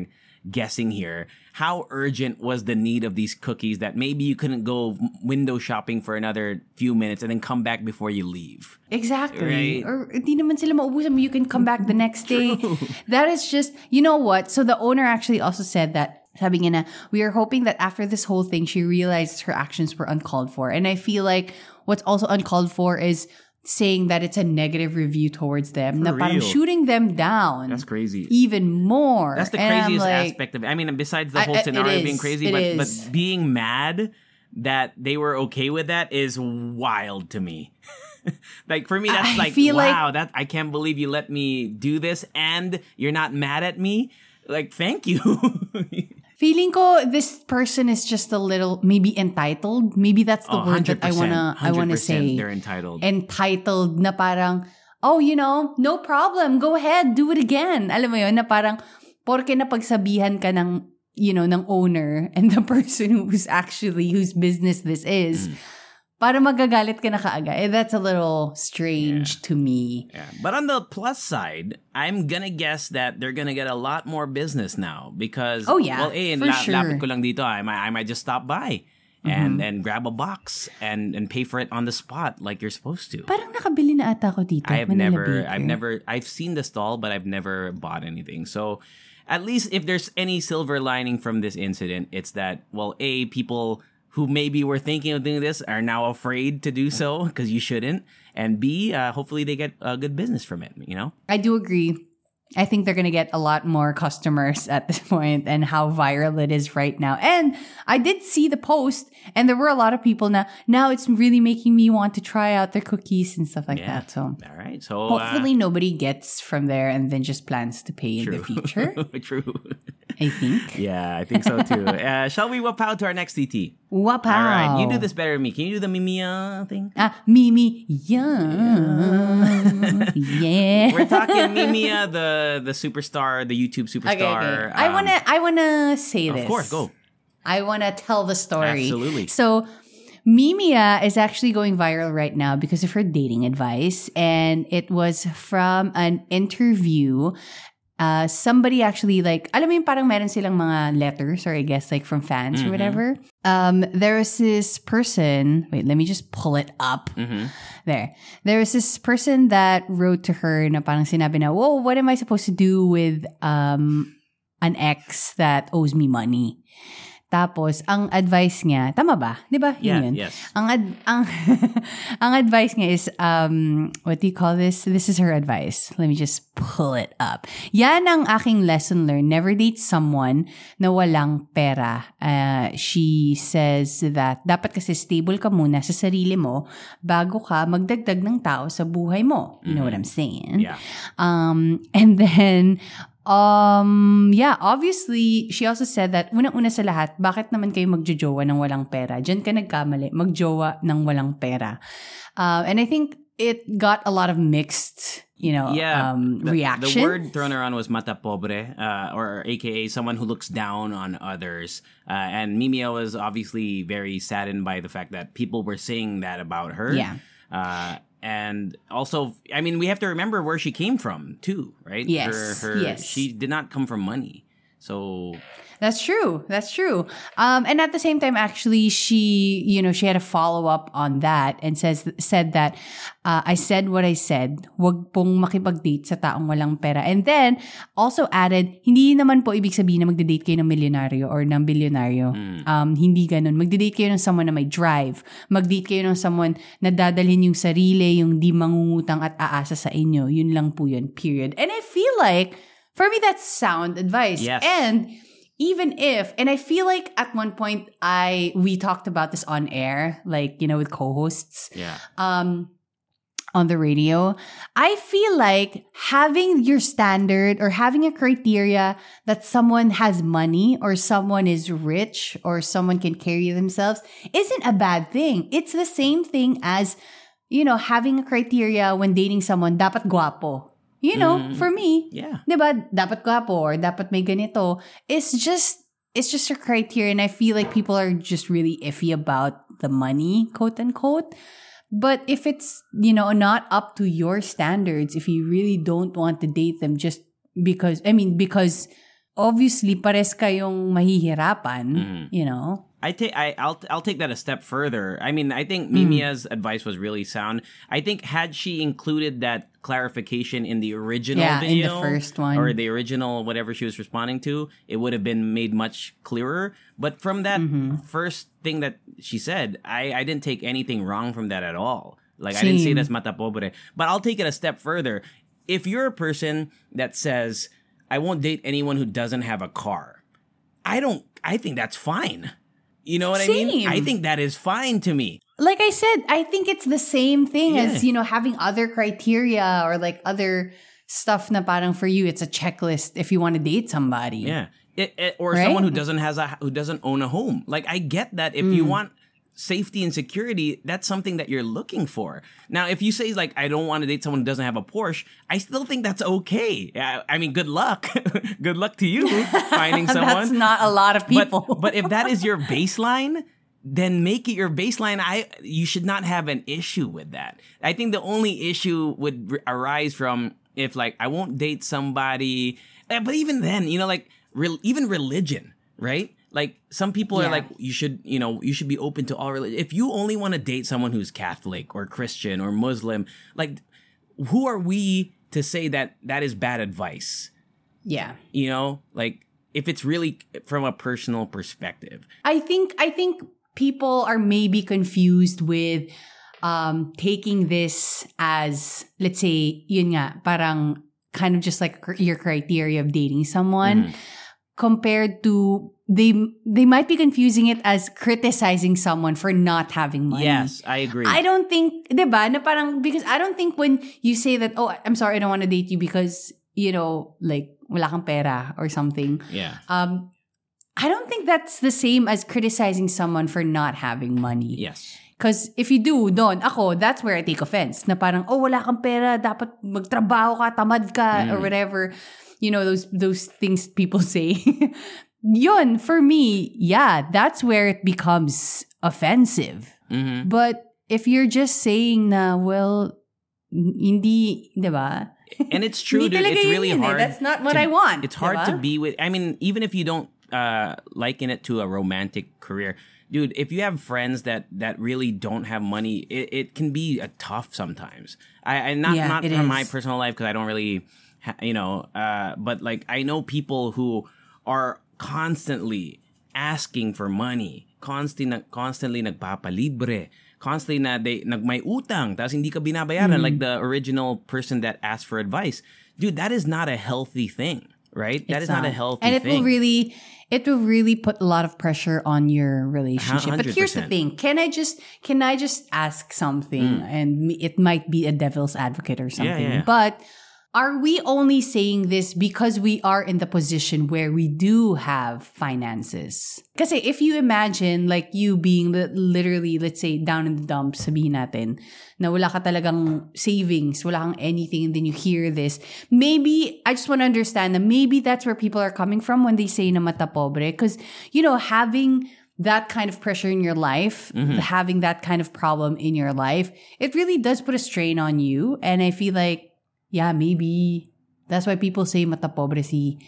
guessing here. How urgent was the need of these cookies that maybe you couldn't go window shopping for another few minutes and then come back before you leave? Exactly. Right. Or hindi naman sila maubusan mo. You can come back the next day. That is just, you know what? So the owner actually also said that, sabi niya na, we are hoping that after this whole thing, she realized her actions were uncalled for. And I feel like what's also uncalled for is saying that it's a negative review towards them. parang real. shooting them down. That's crazy. Even more. That's the And craziest like, aspect of it. I mean, besides the whole I- scenario being crazy, but but being mad that they were okay with that is wild to me. like for me, that's I like feel like- wow. that I can't believe you let me do this, and you're not mad at me. Like, thank you. Feeling ko this person is just a little maybe entitled. Maybe that's the Oh, word that I wanna I wanna say. They're entitled. entitled na parang, oh, you know, no problem, go ahead, do it again. Alam mo yun, na parang, porke napagsabihan ka ng, you know, ng owner and the person who's actually, whose business this is, mm. Para magagalit ka na kaagad. Eh, that's a little strange to me. Yeah. But on the plus side, I'm gonna guess that they're gonna get a lot more business now because Oh, yeah, well, eh, for la- sure. Mm-hmm. lapit ko lang dito. I might, I might just stop by and and grab a box and and pay for it on the spot like you're supposed to. Parang nakabili na ata ako dito. I have Manila never, Baker. I've never, I've seen the stall, but I've never bought anything. So, at least if there's any silver lining from this incident, it's that well, a people who maybe were thinking of doing this are now afraid to do so because you shouldn't, and b, uh, hopefully they get a good business from it. You know. I do agree. I think they're going to get a lot more customers at this point and how viral it is right now. And I did see the post and there were a lot of people now, now it's really making me want to try out their cookies and stuff like Yeah. that. So All right. So uh, hopefully nobody gets from there and then just plans to pay in the future. True. I think. Yeah, I think so too. uh, shall we out to our next CT? Wapow. All right, you do this better than me. Can you do the Mimiyuuuh thing? Ah, Mimi. Yeah. yeah. We're talking Mimiyuuuh, the the superstar, the YouTube superstar. Okay, okay. I um, wanna I wanna say this. Of course, go. I wanna tell the story. Absolutely. So Mimiyuuuh is actually going viral right now because of her dating advice. And it was from an interview. Uh, somebody actually like, alam mo yung parang meron silang mga letters or I guess like from fans or whatever. Um, there was this person, wait, let me just pull it up. There. There was this person that wrote to her na parang sinabi na, whoa, what am I supposed to do with um, an ex that owes me money? Tapos, ang advice niya, tama ba? Di ba? Yun Yeah, yun. yes. Ang, ad- ang, ang advice niya is, um, what do you call this? This is her advice. Let me just pull it up. Yan ang aking lesson learned. Never date someone na walang pera. Uh, she says that dapat kasi stable ka muna sa sarili mo bago ka magdagdag ng tao sa buhay mo. You know what I'm saying? Yeah. Um, and then, um, yeah, obviously, she also said that, unang-una sa lahat, bakit naman kayo magjojowa ng walang pera? Diyan ka nagkamali, magjowa ng walang pera. Uh, and I think it got a lot of mixed, you know, yeah, um, the, reaction. The word thrown around was mata pobre, uh, or AKA someone who looks down on others. Uh, and Mimiyuuuh was obviously very saddened by the fact that people were saying that about her. Yeah. Uh, and also, I mean, we have to remember where she came from too, right? Yes, Her, her, yes. She did not come from money. So That's true. That's true. Um, and at the same time, actually, she, you know, she had a follow up on that and says said that uh, I said what I said. Wag pong makipag-date sa taong walang pera. And then also added, hindi naman po ibig sabihin na magde-date kayo ng milyonaryo or ng bilyonaryo. Um, hindi ganun. Magde-date kayo ng someone na may drive. Mag-date kayo ng someone na dadalhin yung sarili, yung di mangungutang at aasa sa inyo. Yun lang po yun. Period. And I feel like for me, that's sound advice. Yes. And even if and i feel like at one point i we talked about this on air like you know with co-hosts yeah, um on the radio. I feel like having your standard or having a criteria that someone has money or someone is rich or someone can carry themselves isn't a bad thing. It's the same thing as you know having a criteria when dating someone dapat guapo you know mm. for me yeah. 'di ba, dapat gwapo or dapat may ganito. It's just it's just a criteria and I feel like people are just really iffy about the money, quote unquote. But if it's, you know, not up to your standards, if you really don't want to date them just because I mean because obviously pares kayong mahihirapan, you know. I take I I'll I'll take that a step further. I mean, I think Mimiyuuuh's advice was really sound. I think had she included that clarification in the original Yeah, in the video first one. or the original whatever she was responding to, it would have been made much clearer. But from that Mm-hmm. first thing that she said, I I didn't take anything wrong from that at all. Like I didn't say that's mata pobre. But I'll take it a step further. If you're a person that says I won't date anyone who doesn't have a car, I don't. I think that's fine. You know what I mean? I think that is fine to me. like I said, I think it's the same thing Yeah. as, you know, having other criteria or like other stuff na parang for you, it's a checklist if you want to date somebody. Yeah. It, it- or Right? someone who doesn't has a who doesn't own a home. Like I get that if you Mm. want safety and security, that's something that you're looking for. Now, if you say like I don't want to date someone who doesn't have a Porsche, I still think that's okay. I, I mean, good luck. good luck to you finding someone. That's not a lot of people. But, but if that is your baseline, then make it your baseline. I you should not have an issue with that. I think the only issue would r- arise from if like I won't date somebody. eh, But even then, you know, like real even religion, right? Like some people are like you should, you know, you should be open to all religion. If you only want to date someone who's Catholic or Christian or Muslim, like who are we to say that that is bad advice? yeah. You know, like if it's really from a personal perspective. I think I think people are maybe confused with um taking this as let's say yun nga parang kind of just like your criteria of dating someone compared to they they might be confusing it as criticizing someone for not having money. Yes, I agree. I don't think, di ba, na parang, because I don't think when you say that, oh, I'm sorry, I don't want to date you because, you know, like, wala kang pera or something. yeah. Um, I don't think that's the same as criticizing someone for not having money. Yes. Because if you do, doon, ako, that's where I take offense. Na parang, oh, wala kang pera, dapat magtrabaho ka, tamad ka, Mm. or whatever. You know, those those things people say. Yun, for me, yeah, that's where it becomes offensive. hmm But if you're just saying na, well, hindi, di ba? And it's true, dude. It's really yun eh. hard. That's not what to- I want, It's hard diba? to be with. I mean, even if you don't uh, liken it to a romantic career, dude. If you have friends that that really don't have money, it, it can be a tough sometimes. I, I not Yeah, not from my personal life because I don't really, you know. Uh, but like I know people who are constantly asking for money, constantly constantly nagpapalibre, constantly na they nagmay utang, tapos hindi ka binabayaran Mm. like the original person that asked for advice. Dude, that is not a healthy thing, right? That is It's not, a healthy thing. and it thing. will really it will really put a lot of pressure on your relationship but here's the thing can i just can i just ask something and it might be a devil's advocate or something Mm. yeah. but Are we only saying this because we are in the position where we do have finances? Because if you imagine like you being literally, let's say, down in the dumps, sabihin natin, na wala ka talagang savings, wala kang anything, and then you hear this, maybe, I just want to understand that maybe that's where people are coming from when they say na mata pobre. Because, you know, having that kind of pressure in your life, mm-hmm. having that kind of problem in your life, it really does put a strain on you. And I feel like, yeah, maybe that's why people say mata pobre si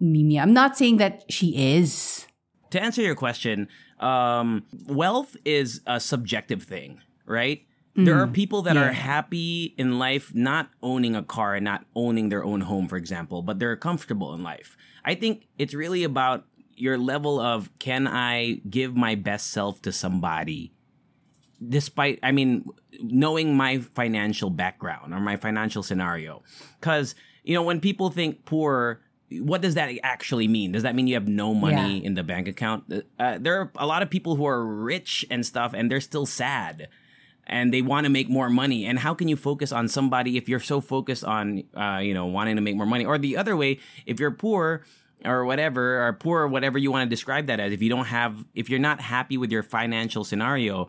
Mimi. I'm not saying that she is. to answer your question, um, wealth is a subjective thing, right? There are people that are happy in life not owning a car and not owning their own home, for example, but they're comfortable in life. I think it's really about your level of can I give my best self to somebody despite i mean knowing my financial background or my financial scenario. Because you know when people think poor what does that actually mean? Does that mean you have no money Yeah. in the bank account? Uh, there are a lot of people who are rich and stuff and they're still sad and they want to make more money. And how can you focus on somebody if you're so focused on uh, you know wanting to make more money? Or the other way if you're poor or whatever or poor or whatever you want to describe that as if you don't have if you're not happy with your financial scenario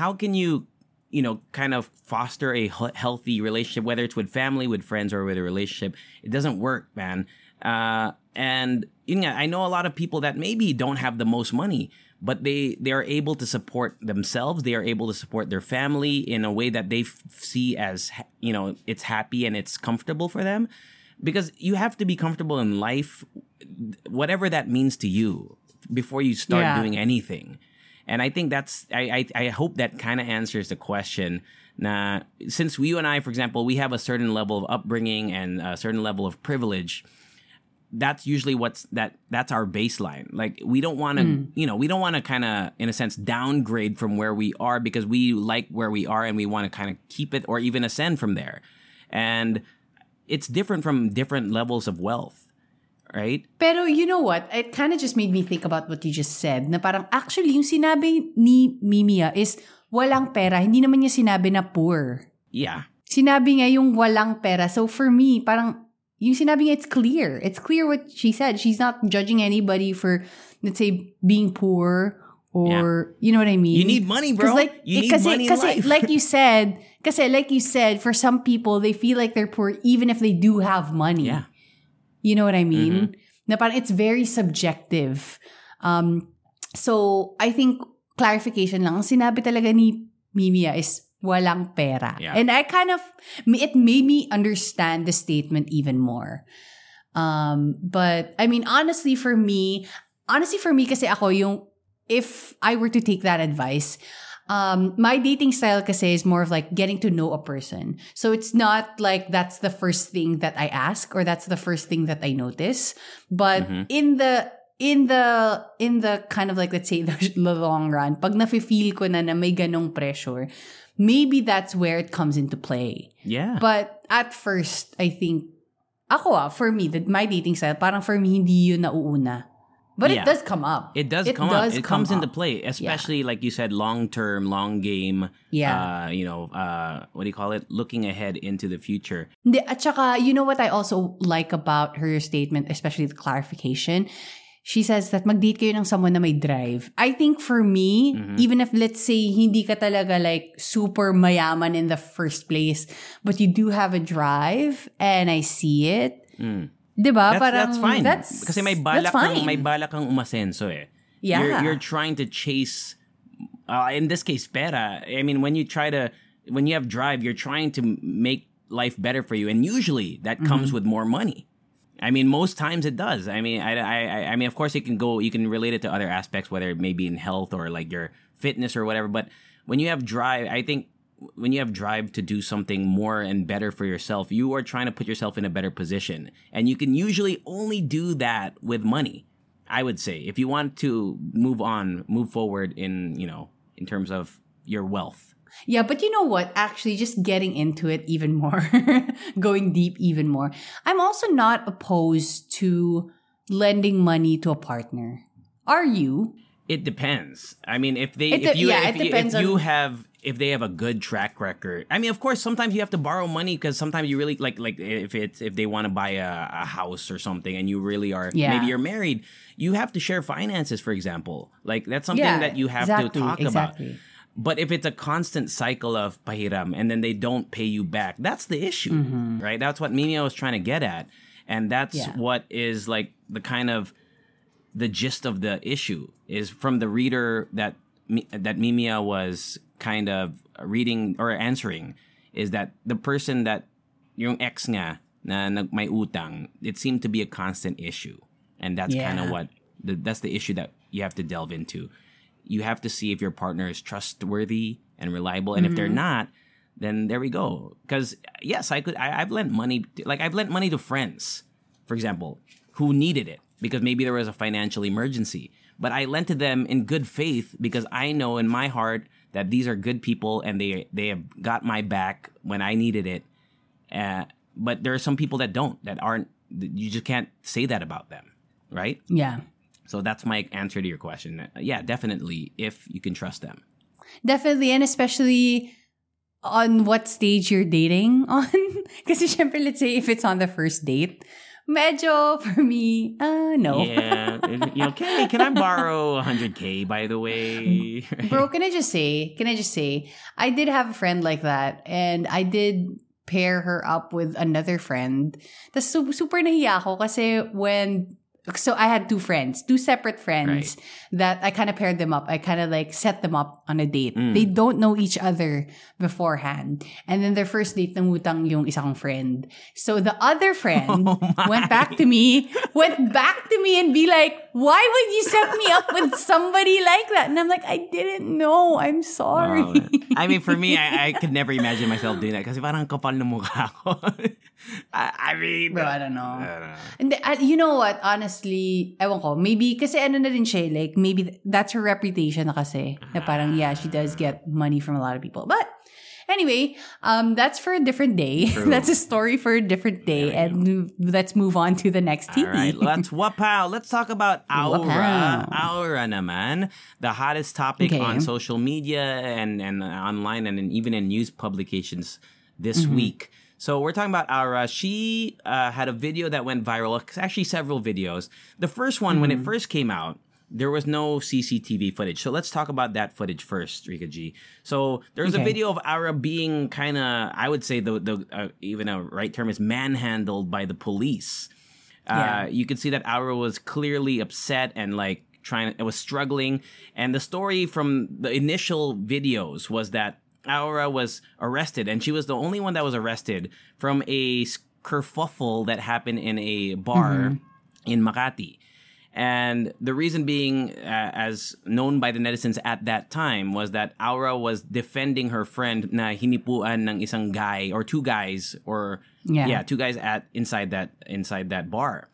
how can you you know kind of foster a healthy relationship whether it's with family with friends or with a relationship? It doesn't work man. Uh, and you know, i know a lot of people that maybe don't have the most money but they they are able to support themselves. They are able to support their family in a way that they f- see as you know it's happy and it's comfortable for them. Because you have to be comfortable in life whatever that means to you before you start Yeah. doing anything and i think that's i i, I hope that kind of answers the question. Now since you and i for example we have a certain level of upbringing and a certain level of privilege that's usually what's that that's our baseline. Like we don't want to hmm. you know we don't want to kind of in a sense downgrade from where we are because we like where we are and we want to kind of keep it or even ascend from there. And it's different from different levels of wealth right Pero you know what? It kind of just made me think about what you just said. Na parang actually yung sinabi ni Mimiyuuuh is walang pera. Hindi naman niya sinabi na poor. yeah Sinabi niya yung walang pera. So for me, parang yung sinabi niya, it's clear. It's clear what she said. She's not judging anybody for, let's say, being poor or, you know what I mean? you need money bro like, you need kasi, money kasi, like you said, kasi like you said, for some people, they feel like they're poor even if they do have money. yeah You know what I mean? Mm-hmm. It's very subjective. Um, so, I think clarification lang. Ang sinabi talaga ni Mimiyuuuh is walang pera. Yeah. And I kind of, it made me understand the statement even more. Um, but, I mean, honestly for me, honestly for me kasi ako yung, if I were to take that advice, um, my dating style kasi is more of like getting to know a person. So it's not like that's the first thing that I ask or that's the first thing that I notice. But in the in the in the kind of like let's say the long run, pag nafe-feel ko na na may ganong pressure, maybe that's where it comes into play. yeah But at first, I think, ako ah, for me, that my dating style, parang for me, hindi yun nauuna. But Yeah. it does come up. It does come up. It comes into play, especially like you said, long term, long game. Yeah. Uh, you know, uh, what do you call it? Looking ahead into the future. Hindi, at saka, you know what I also like about her statement, especially the clarification? She says that mag-date kayo ng someone na may drive. I think for me, even if let's say hindi ka talaga like super mayaman in the first place, but you do have a drive and I see it, di ba? That's, Parang, that's fine. That's, Kasi may balak kang, may balak kang umasenso eh. Yeah. You're, you're trying to chase, uh, in this case, pera. I mean, when you try to, when you have drive, you're trying to make life better for you. And usually that comes with more money. I mean, most times it does. I mean, I, I, I- I mean, of course, you can go, you can relate it to other aspects, whether it may be in health or like your fitness or whatever. But when you have drive, I think when you have drive to do something more and better for yourself, you are trying to put yourself in a better position. And you can usually only do that with money. I would say if you want to move on, move forward in, you know, in terms of your wealth. Yeah, but you know what? Actually, just getting into it even more, going deep even more. I'm also not opposed to lending money to a partner. Are you? It depends. I mean, if they, It if you, yeah, if, it you, if you on- have, if they have a good track record. I mean, of course, sometimes you have to borrow money because sometimes you really like, like if it's if they want to buy a, a house or something, and you really are, Yeah. maybe you're married, you have to share finances, for example. Like that's something Yeah, that you have exactly, to talk exactly. about. But if it's a constant cycle of pahiram and then they don't pay you back, that's the issue, right? That's what Mimiyuuuh was trying to get at. And that's Mm-hmm. Yeah. what is like the kind of the gist of the issue is from the reader that that Mimiyuuuh was kind of reading or answering is that the person that yung ex nga na nag may utang, it seemed to be a constant issue. And that's kind of what the, that's the issue that you have to delve into. You have to see if your partner is trustworthy and reliable, and if they're Mm-hmm. not, then there we go. Because yes, I could. I, I've lent money. Like I've lent money to friends, for example, who needed it because maybe there was a financial emergency. But I lent to them in good faith because I know in my heart that these are good people and they they have got my back when I needed it. Uh, but there are some people that don't. That aren't. You just can't say that about them, right? Yeah. So that's my answer to your question. Yeah, definitely. If you can trust them. Definitely, and especially on what stage you're dating on. Because let's say if it's on the first date, medyo for me, uh, no. Yeah. you know, okay, can I borrow 100k by the way? Bro, can I just say, can I just say, I did have a friend like that and I did pair her up with another friend. Tapos su- super nahiya ako kasi when, so I had two friends, two separate friends that I kind of paired them up. I kind of like set them up on a date. Mm. They don't know each other beforehand. And then their first date, namutang yung isa kong friend. So the other friend Oh went back to me, went back to me and be like, why would you set me up with somebody like that? And I'm like, I didn't know. I'm sorry. Wow. I mean, for me, I, I could never imagine myself doing that kasi parang kapal na mukha ko. I, I mean, Bro, I don't know. I don't know. And the- uh, you know what? Honestly, ewan ko. Maybe, kasi ano na rin siya, like, maybe that's her reputation na kasi. Na parang, yeah, she does get money from a lot of people. But, anyway, um, that's for a different day. True. that's a story for a different day. And let's move on to the next TV. All right, let's wapow. Let's talk about Awra. Wapow. Awra naman, the hottest topic Okay. on social media and and online and in, even in news publications this Mm-hmm. week. So we're talking about Awra. She uh, had a video that went viral. Actually, several videos. The first one, when it Mm-hmm. first came out, there was no CCTV footage. So let's talk about that footage first, Rica G. So there's a video of Awra being kind of, I would say the the uh, even a right term is manhandled by the police. Yeah. Uh, you could see that Awra was clearly upset and like trying, it was struggling. And the story from the initial videos was that Awra was arrested, and she was the only one that was arrested from a kerfuffle that happened in a bar in Makati. And the reason being, uh, as known by the netizens at that time, was that Awra was defending her friend na hinipuan ng isang guy or two guys or Yeah. yeah, two guys at inside that inside that bar.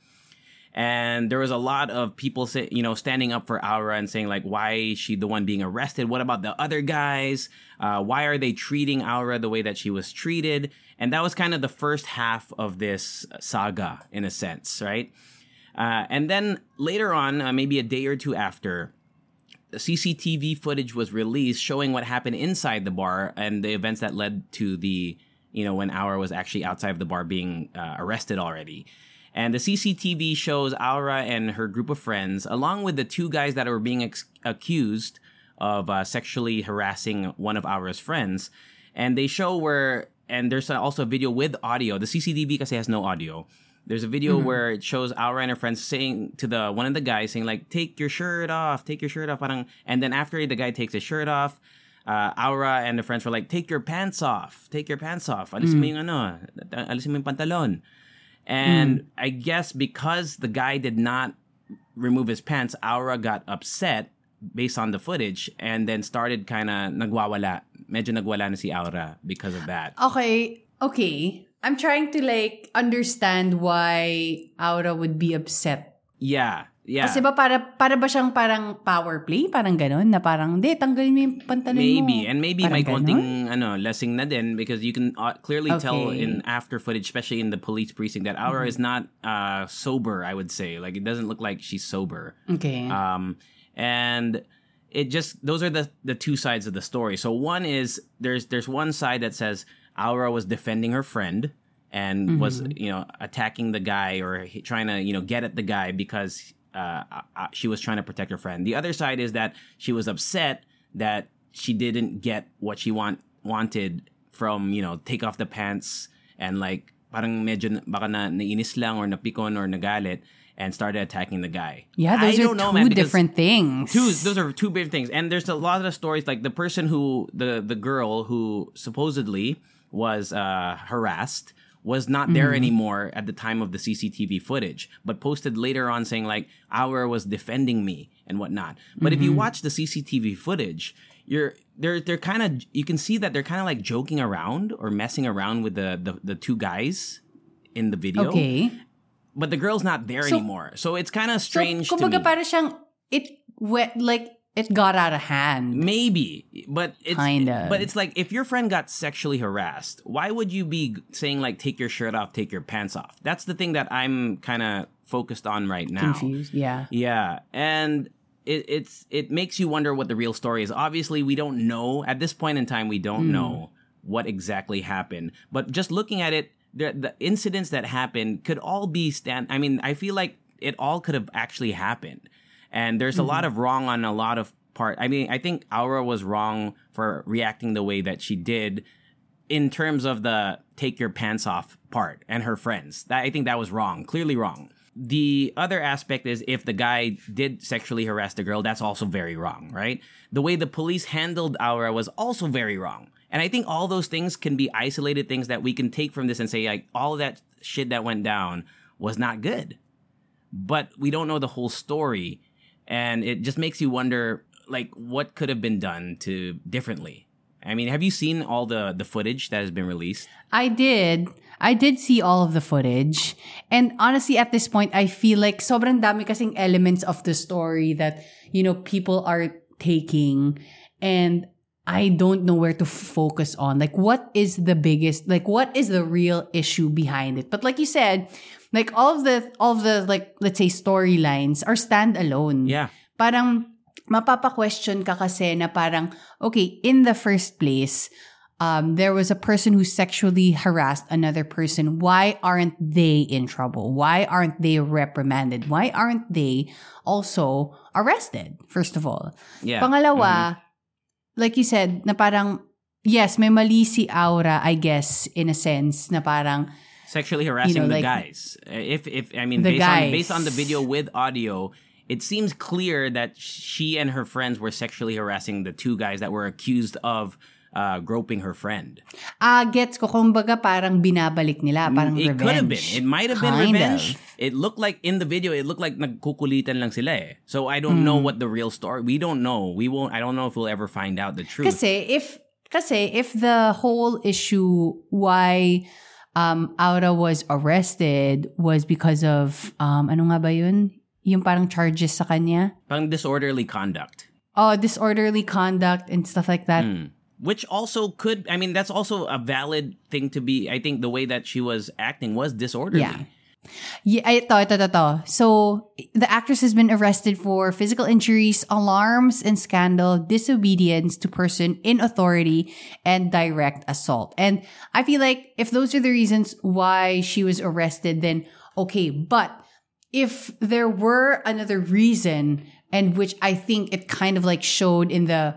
And there was a lot of people say, you know, standing up for Awra and saying like, why is she the one being arrested? What about the other guys? Uh, why are they treating Awra the way that she was treated? And that was kind of the first half of this saga, in a sense, right? Uh, and then later on, uh, maybe a day or two after, CCTV footage was released showing what happened inside the bar and the events that led to the, you know, when Awra was actually outside of the bar being uh, arrested already. And the CCTV shows Awra and her group of friends, along with the two guys that were being ex- accused of uh, sexually harassing one of Awra's friends. And they show where, and there's also a video with audio. The CCTV kasi has no audio. There's a video where it shows Awra and her friends saying to the one of the guys saying like, "Take your shirt off, take your shirt off." Parang, and then after the guy takes his shirt off, uh, Awra and the friends were like, "Take your pants off, take your pants off. Alisin mo yung ano, alisin mo yung pantalon." And hmm. I guess because the guy did not remove his pants, Awra got upset based on the footage and then started kind of nagwawala. Medyo nagwala na si Awra because of that. Okay, okay. I'm trying to like understand why Awra would be upset. Yeah, yeah. Kasi ba para, para ba siyang parang power play? Parang ganun? Na parang, di, tanggalin mo yung pantalon mo. Maybe. And maybe Parang may konting ano, lasing na din because you can uh, clearly tell in after footage, especially in the police precinct, that Awra Mm-hmm. is not uh, sober, I would say. Like, it doesn't look like she's sober. Okay. Um, and it just those are the the two sides of the story. So one is there's there's one side that says Awra was defending her friend and was you know attacking the guy or trying to you know get at the guy because uh, uh, she was trying to protect her friend. The other side is that she was upset that she didn't get what she want wanted from you know take off the pants and like parang medyo baka na nainis lang or napikon or nagalit and started attacking the guy. Yeah, those I are don't know, two man, different things. Two, those are two big things, and there's a lot of stories like the person who the the girl who supposedly was uh, harassed was not there mm-hmm. anymore at the time of the CCTV footage, but posted later on saying like Awra was defending me and whatnot. But if you mm-hmm. watch the CCTV footage, you're they're they're kind of you can see that they're kind of like joking around or messing around with the the, the two guys in the video. okay. But the girl's not there So- anymore, so it's kind of So, strange to kumbaga me. para siyang, it wet, like, it got out of hand. Maybe, but it's Kind of. But it's like if your friend got sexually harassed, why would you be saying like take your shirt off, take your pants off? That's the thing that I'm kind of focused on right now. Confused, yeah. Yeah, and it, it's it makes you wonder what the real story is. Obviously, we don't know at this point in time. We don't Hmm. know what exactly happened. But just looking at it, the the incidents that happened could all be stand. I mean, I feel like it all could have actually happened, and there's a Mm-hmm. lot of wrong on a lot of part. I mean, I think Awra was wrong for reacting the way that she did in terms of the take your pants off part and her friends. That I think that was wrong, clearly wrong. The other aspect is if the guy did sexually harass the girl, that's also very wrong, right? The way the police handled Awra was also very wrong. And I think all those things can be isolated things that we can take from this and say like all that shit that went down was not good. But we don't know the whole story and it just makes you wonder like what could have been done to differently. I mean, have you seen all the the footage that has been released? I did. I did see all of the footage. And honestly, at this point, I feel like sobrang dami kasing elements of the story that, you know, people are taking. And I don't know where to focus on. Like, what is the biggest, like, what is the real issue behind it? But like you said, like all of the, all of the, like, let's say storylines are standalone. Yeah. parang mapapa-question ka kasi na parang, okay, in the first place, um, there was a person who sexually harassed another person. Why aren't they in trouble? Why aren't they reprimanded? Why aren't they also arrested, first of all? Yeah. Mm-hmm. Like you said, na parang, yes, may mali si Awra, I guess, in a sense, na parang, sexually harassing know, the like- guys. Uh, If if I mean based on based on the video with audio, it seems clear that she and her friends were sexually harassing the two guys that were accused of uh, groping her friend. ah, gets ko, kumbaga parang binabalik nila, parang it revenge. could have been. It might have been Kind revenge. of. It looked like in the video, it looked like nagkukulitan lang sila eh. So I don't know Hmm. what the real story. We don't know. We won't. I don't know if we'll ever find out the truth. Kasi if kasi if the whole issue why um Awra was arrested was because of um ano nga ba yun? Yung parang charges sa kanya? Pang disorderly conduct. Oh, disorderly conduct and stuff like that. Hmm. Which also could, I mean, that's also a valid thing to be. I think the way that she was acting was disorderly. Yeah. Yeah, ito, ito, ito. So, the actress has been arrested for physical injuries, alarms and scandal, disobedience to person in authority, and direct assault. And I feel like if those are the reasons why she was arrested, then okay. But if there were another reason, and which I think it kind of like showed in the,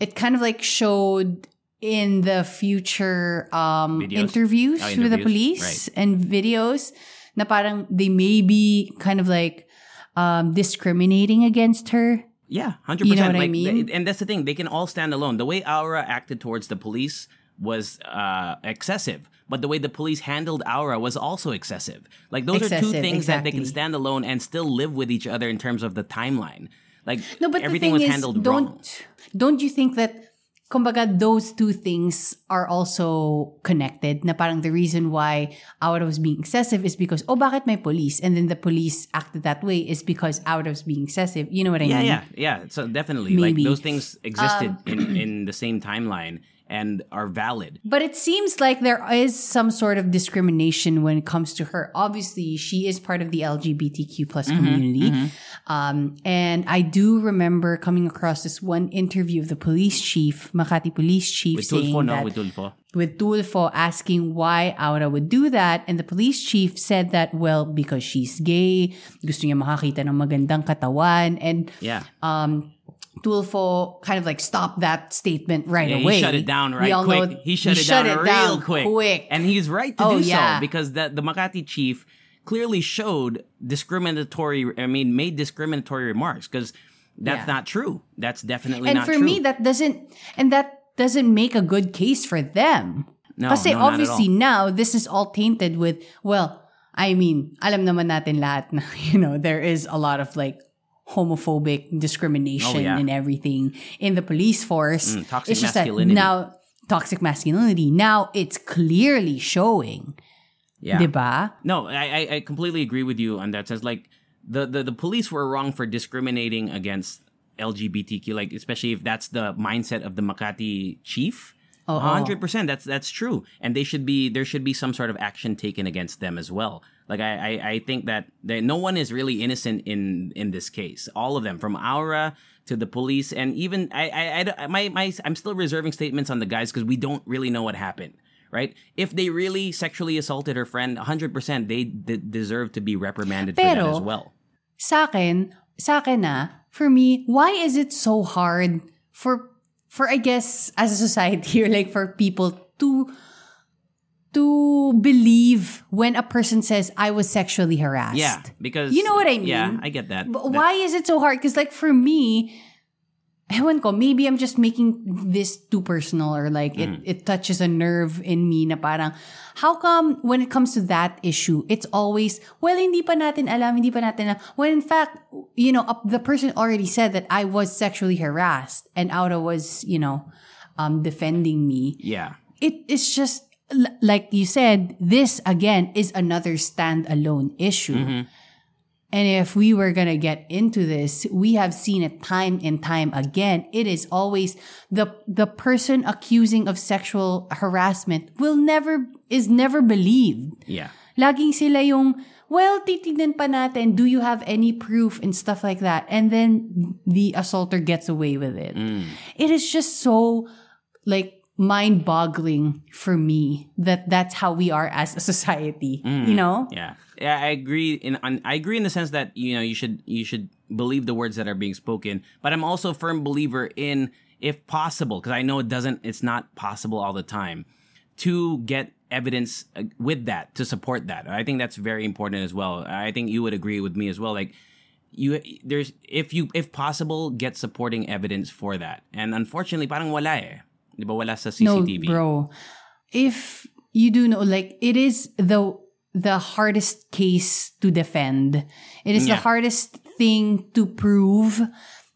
it kind of like showed in the future um interviews, Oh, with the interviews, police and videos na parang they may be kind of like um discriminating against her. Yeah, 100%. You know what I mean? th- and that's the thing; they can all stand alone. The way Awra acted towards the police was uh, excessive, but the way the police handled Awra was also excessive. Like those are two Excessive, things that they can stand alone and still live with each other in terms of the timeline. Like No, but everything was is, handled don't wrong. don't you think that kumbaga those two things are also connected? Na parang the reason why Awra was being excessive is because oh bakit may police? And then the police acted that way is because Awra was being excessive. You know what I Yeah, mean? yeah, yeah. So definitely, like those things existed Um, in in the same timeline, and are valid. But it seems like there is some sort of discrimination when it comes to her. Obviously, she is part of the LGBTQ plus Mm-hmm, community. Um, and I do remember coming across this one interview of the police chief, Makati police chief, With saying Tulfo, no, that with Tulfo. with Tulfo asking why Awra would do that. And the police chief said that, well, because she's gay, gusto niya makakita ng magandang katawan. And Yeah. um, Tulfo kind of like stopped that statement right Yeah, away. he shut it down right quick. know- he shut it down real down quick. quick. And he's right to Oh, do yeah. so because the, the Makati chief clearly showed discriminatory, I mean, made discriminatory remarks because that's Yeah. not true. That's definitely and not for true. me, that doesn't, and that doesn't make a good case for them. No, Kasi no, obviously now this is all tainted with, well, I mean, alam naman natin lahat na, you know, there is a lot of like homophobic discrimination Oh, yeah. and everything in the police force. Mm, toxic it's just masculinity. that now, toxic masculinity, now it's clearly showing. yeah. Diba? No, I, I completely agree with you on that sense. Like the, the the police were wrong for discriminating against LGBTQ, like especially if that's the mindset of the Makati chief. Oo. hundred percent. That's that's true, and they should be there should be some sort of action taken against them as well. Like I I, I think that, that no one is really innocent in in this case. All of them, from Awra to the police, and even I I, I my my I'm still reserving statements on the guys because we don't really know what happened. Right? If they really sexually assaulted her friend, 100%, they d- deserve to be reprimanded for that Pero- as well. sa akin, sa akin na, for me, why is it so hard for, for I guess, as a society or like for people to, to believe when a person says, I was sexually harassed? Yeah, because You know what I mean? Yeah, I get that. But why is it so hard? Because like for me, ewan ko, maybe I'm just making this too personal or like it, Mm. it touches a nerve in me na parang, how come when it comes to that issue, it's always, well, hindi pa natin alam, hindi pa natin alam. When in fact, you know, the person already said that I was sexually harassed and Awra was, you know, um, defending me Yeah. it is just l- like you said this again is another standalone issue. Mm-hmm. And if we were going to get into this we have seen it time and time again. It is always the the person accusing of sexual harassment will never is never believed. Yeah. laging sila yung well titignan pa natin do you have any proof? and stuff like that. And then the assaulter gets away with it. Mm. It is just so like mind boggling for me that that's how we are as a society you know Yeah, yeah, I agree. In on, I agree in the sense that you know you should you should believe the words that are being spoken. But I'm also a firm believer in, if possible, because I know it doesn't, it's not possible all the time, to get evidence uh, with that to support that. I think that's very important as well. I think you would agree with me as well. Like you, there's if you if possible get supporting evidence for that. And unfortunately, parang wala eh. Di ba wala sa CCTV? No, bro. If you do know, like it is the the hardest case to defend. It is the hardest thing to prove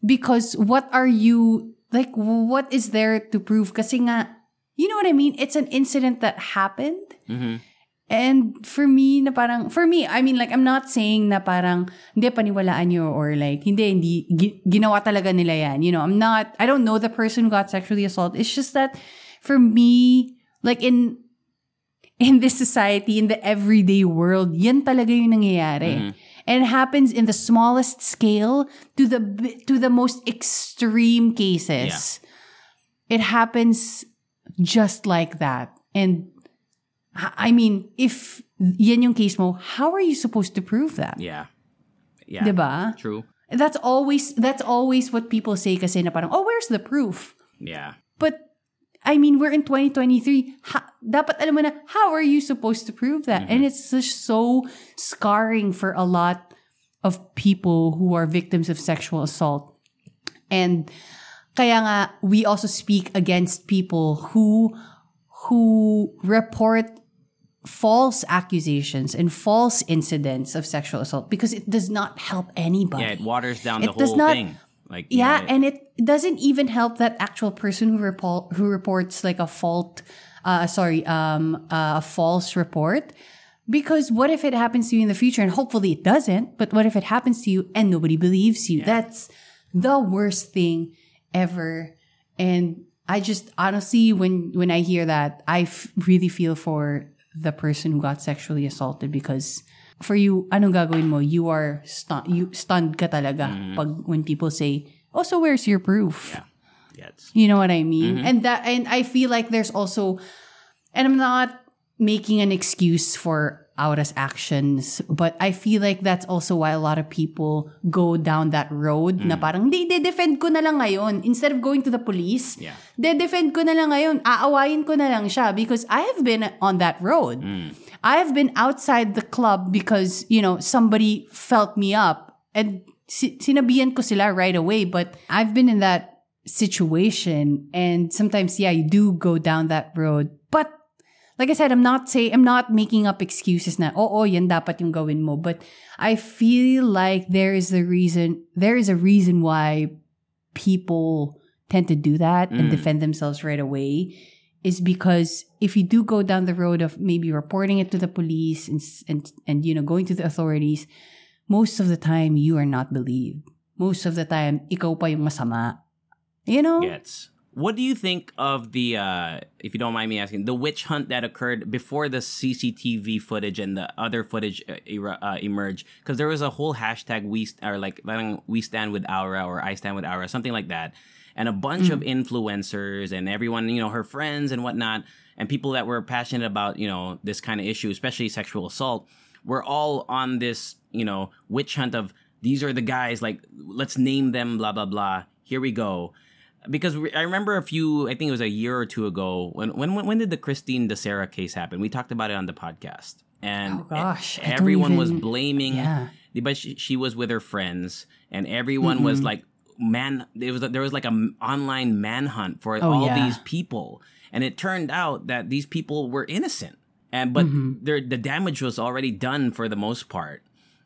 because what are you like? What is there to prove? Kasi nga, you know what I mean. It's an incident that happened. Mm-hmm. And for me, na parang, for me, I mean, like, I'm not saying na parang, hindi, paniwalaan nyo, or like, hindi, hindi, gi- ginawa talaga nila yan. You know, I'm not, I don't know the person who got sexually assaulted. It's just that, for me, like, in, in this society, in the everyday world, yan talaga yung nangyayari. Mm-hmm. And it happens in the smallest scale to the, to the most extreme cases. It happens just like that. And I mean, if yan yung case mo, how are you supposed to prove that? Yeah, yeah, Diba? True. That's always that's always what people say kasi na parang, oh, where's the proof? Yeah. But I mean, we're in 2023. Ha, dapat alam mo na, how are you supposed to prove that? Mm-hmm. And it's just so scarring for a lot of people who are victims of sexual assault. And kaya nga, we also speak against people who who report false accusations and false incidents of sexual assault because it does not help anybody. Yeah, it waters down It the whole not- thing. Like you Yeah, know, and it doesn't even help that actual person who report who reports like a fault, uh, sorry, um, uh, a false report. Because what if it happens to you in the future, and hopefully it doesn't. But what if it happens to you and nobody believes you? That's the worst thing ever. And I just honestly, when when I hear that, I f- really feel for the person who got sexually assaulted because for you, anong gagawin mo? You are stunned. You stunned ka talaga mm-hmm. pag when people say, "Oh, so where's your proof?" Yeah. Yeah. You know what I mean? Mm-hmm. And that and I feel like there's also and I'm not making an excuse for Awra's actions, but I feel like that's also why a lot of people go down that road na mm. parang, di, de-defend ko na lang ngayon. Instead of going to the police, Yeah. de-defend ko na lang ngayon. Aawayin ko na lang siya because I have been on that road. Mm. I have been outside the club because, you know, somebody felt me up and si- sinabihan ko sila right away. But I've been in that situation and sometimes, yeah, you do go down that road. Like I said, I'm not say I'm not making up excuses na, oh, oh, yan dapat yung gawin mo. But I feel like there is a reason, there is a reason why people tend to do that and mm. defend themselves right away is because if you do go down the road of maybe reporting it to the police and, and, and you know, going to the authorities, most of the time you are not believed. Most of the time, ikaw pa yung masama. You know? gets. What do you think of the, uh, if you don't mind me asking, the witch hunt that occurred before the CCTV footage and the other footage uh, era- uh, emerged? Because there was a whole hashtag we st- or like we stand with Awra or I stand with Awra, something like that, and a bunch of influencers and everyone, you know, her friends and whatnot, and people that were passionate about you know this kind of issue, especially sexual assault, were all on this you know witch hunt of these are the guys like let's name them blah blah blah. Here we go because I remember a few, I think it was a year or two ago when when when did the Christine Dacera case happen? We talked about it on the podcast, and Oh, gosh, everyone was blaming. Yeah. But she, she was with her friends, and everyone was Mm-hmm. like, "Man, there was there was like an online manhunt for Oh, all yeah. these people," and it turned out that these people were innocent, and but Mm-hmm. the damage was already done for the most part,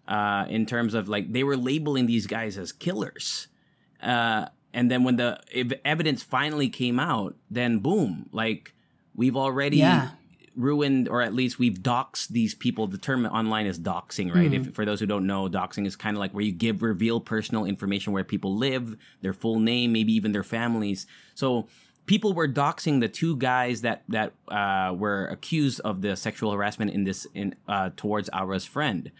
uh, in terms of like they were labeling these guys as killers. Uh, and then when the ev- evidence finally came out, then boom, like we've already Yeah. ruined, or at least we've doxed these people. The term online is doxing, right? If for those who don't know, doxing is kind of like where you give reveal personal information where people live, their full name, maybe even their families. So people were doxing the two guys that that uh, were accused of the sexual harassment in this in uh, towards Awra's friend.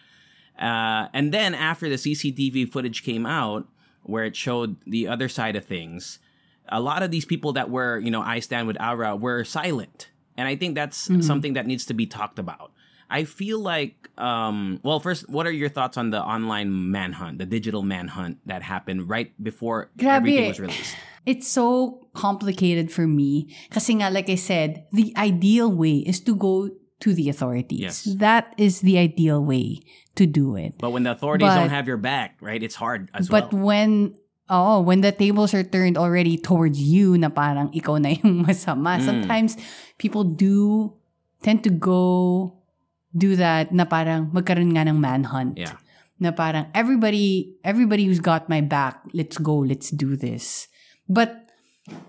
Uh, and then after the CCTV footage came out, where it showed the other side of things, a lot of these people that were, you know, I stand with Awra were silent. And I think that's something that needs to be talked about. I feel like, um, well, first, what are your thoughts on the online manhunt, the digital manhunt that happened right before Grabe. everything was released? It's so complicated for me. Kasi nga, like I said, the ideal way is to go to the authorities. Yes. That is the ideal way to do it. But when the authorities But- don't have your back, right, it's hard as But well. when oh, when the tables are turned already towards you na parang ikaw na yung masama. Mm. Sometimes people do tend to go do that na parang magkaroon nga ng manhunt. Yeah. Na parang everybody everybody who's got my back, let's go, let's do this. But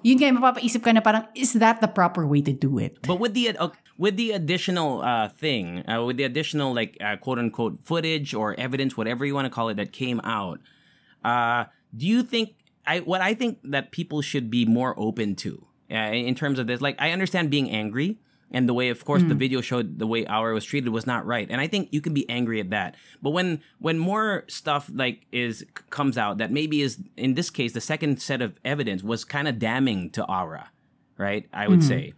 yun nga, mapapaisip ka na parang, is that the proper way to do it? But with the uh, with the additional uh, thing, uh, with the additional like uh, quote unquote footage or evidence, whatever you want to call it, that came out, uh, do you think I what I think that people should be more open to uh, in terms of this? Like, I understand being angry. And the way, of course, the video showed the way Awra was treated was not right, and I think you can be angry at that. But when when more stuff like is comes out that maybe is in this case the second set of evidence was kind of damning to Awra, right? I would say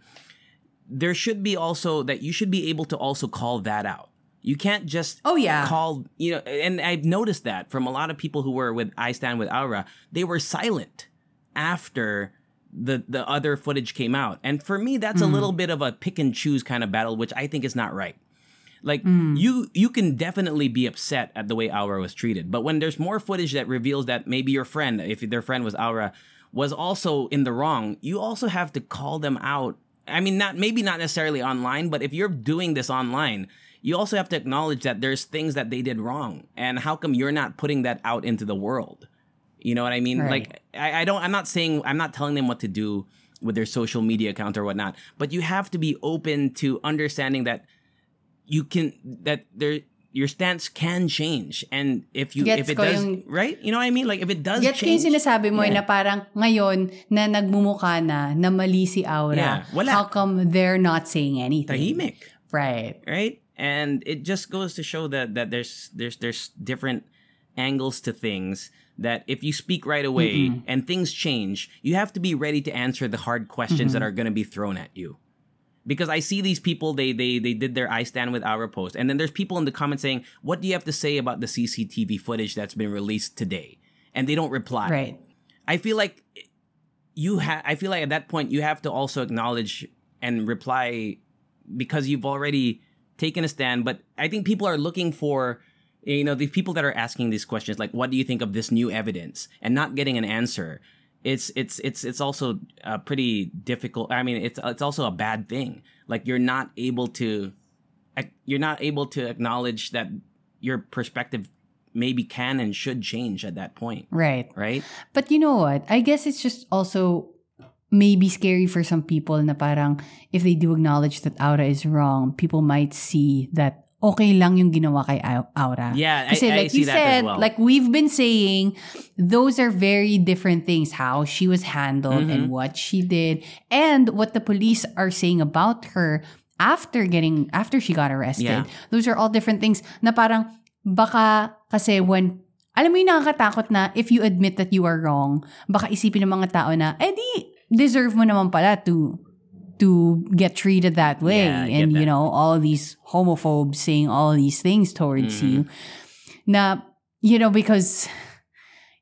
there should be also that you should be able to also call that out. You can't just Oh, yeah. call you know and I've noticed that from a lot of people who were with I Stand with Awra, they were silent after the the other footage came out. And for me that's a mm. little bit of a pick and choose kind of battle which I think is not right. Like mm. you you can definitely be upset at the way Awra was treated, but when there's more footage that reveals that maybe your friend, if their friend was Awra, was also in the wrong, you also have to call them out. I mean, not maybe not necessarily online, but if you're doing this online, you also have to acknowledge that there's things that they did wrong, and how come you're not putting that out into the world? You know what I mean? Right. Like I, I don't. I'm not saying. I'm not telling them what to do with their social media account or whatnot. But you have to be open to understanding that you can that there your stance can change and if you Gets if it does yung- right you know what i mean like if it does Gets ko change yung sinasabi mo Yeah. na parang ngayon na nagmumukha na na mali si Awra. Yeah, wala. How come they're not saying anything? tahimik Right. right and it just goes to show that that there's there's there's different angles to things that if you speak right away and things change you have to be ready to answer the hard questions that mm-hmm. are going to be thrown at you because I see these people they they they did their I stand with Awra post and then there's people in the comments saying what do you have to say about the CCTV footage that's been released today and they don't reply Right. I feel like you have. I feel like at that point you have to also acknowledge and reply because you've already taken a stand. But I think people are looking for, you know, the people that are asking these questions, like, "What do you think of this new evidence?" and not getting an answer. It's it's it's it's also uh, pretty difficult. I mean, it's it's also a bad thing. Like you're not able to, you're not able to acknowledge that your perspective maybe can and should change at that point, Right. right? But you know what? I guess it's just also maybe scary for some people na parang if they do acknowledge that Awra is wrong, people might see that okay lang yung ginawa kay Au- Aura. Yeah, I- Kasi I like see you that as said, well. like we've been saying, those are very different things. How she was handled Mm-hmm. and what she did and what the police are saying about her after getting, after she got arrested. Yeah. Those are all different things na parang baka kasi when alam mo yung nakakatakot na if you admit that you are wrong, baka isipin ng mga tao na, eh di, deserve mo naman pala to to get treated that way. Yeah, and, you know, all these homophobes saying all these things towards Mm-hmm. you. Na, you know, because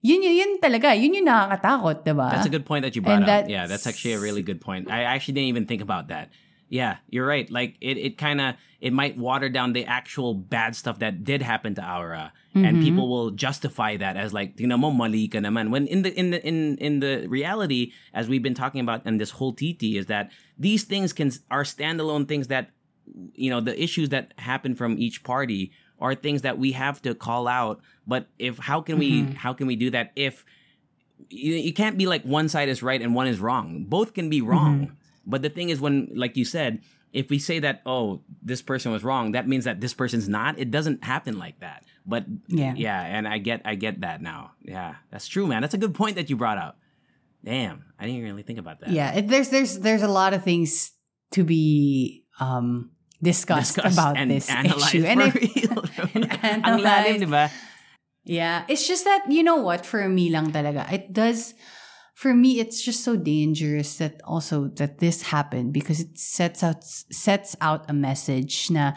yun, yun, yun talaga, yun yung nakakatakot, diba? That's a good point that you brought And up. Yeah, that's actually a really good point. I actually didn't even think about that. Yeah, you're right. Like it, it kind of it might water down the actual bad stuff that did happen to Awra, and Mm-hmm. people will justify that as like, you know, mo mali ka naman. When in the in the in in the reality, as we've been talking about in this whole TT, is that these things can are standalone things that you know the issues that happen from each party are things that we have to call out. But if how can we how can we do that if you, you can't be like one side is right and one is wrong. Both can be wrong. But the thing is, when like you said, if we say that oh this person was wrong, that means that this person's not. It doesn't happen like that. But Yeah. yeah, and I get I get that now. Yeah, that's true, man. That's a good point that you brought up. Damn, I didn't really think about that. Yeah, it, there's there's there's a lot of things to be um discussed, Discuss about and this issue. for if- and Ang lalim, analyze. di ba? Yeah, it's just that you know what for me lang talaga. It does for me it's just so dangerous that also that this happened because it sets out sets out a message na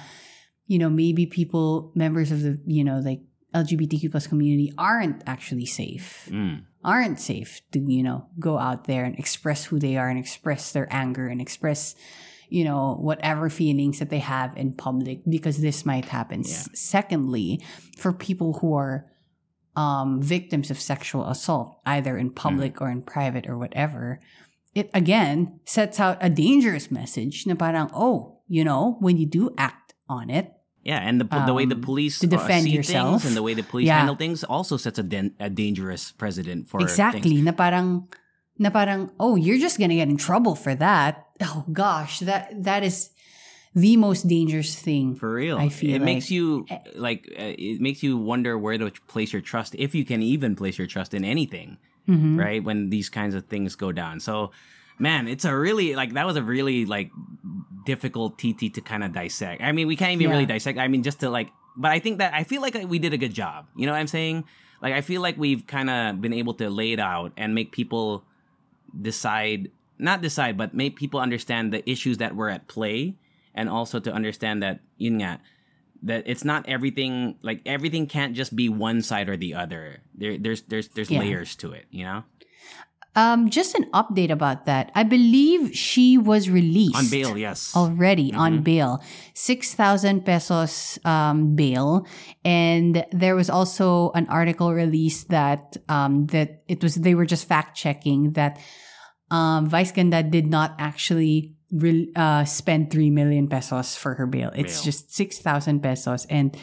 you know maybe people members of the you know like LGBTQ plus community aren't actually safe. Mm. Aren't safe to you know go out there and express who they are and express their anger and express you know whatever feelings that they have in public because this might happen. S- secondly, for people who are um, victims of sexual assault, either in public or in private or whatever, it again sets out a dangerous message na parang, oh, you know, when you do act on it, Yeah, and the the way the Um, police to defend uh, see yourself. things and the way the police Yeah. handle things also sets a, dan- a dangerous precedent for things. exactly, na parang, na parang, oh, you're just gonna get in trouble for that. Oh gosh, that that is the most dangerous thing. For real, I feel it makes you like uh, it makes you wonder where to place your trust, if you can even place your trust in anything, Mm-hmm. right? When these kinds of things go down. So, man, it's a really like that was a really like difficult TT to kind of dissect. I mean, we can't even Yeah. really dissect. I mean, just to like, but I think that I feel like we did a good job. You know what I'm saying? Like, I feel like we've kind of been able to lay it out and make people decide, not decide, but make people understand the issues that were at play and also to understand that yun nga, that it's not everything like everything can't just be one side or the other. There there's there's there's Yeah. layers to it, you know? Um, just an update about that. I believe she was released On bail, yes. already on bail, six thousand pesos um, bail, and there was also an article released that um, that it was they were just fact checking that um, Vice Ganda did not actually re- uh, spend three million pesos for her bail. It's Bail. just six thousand pesos, and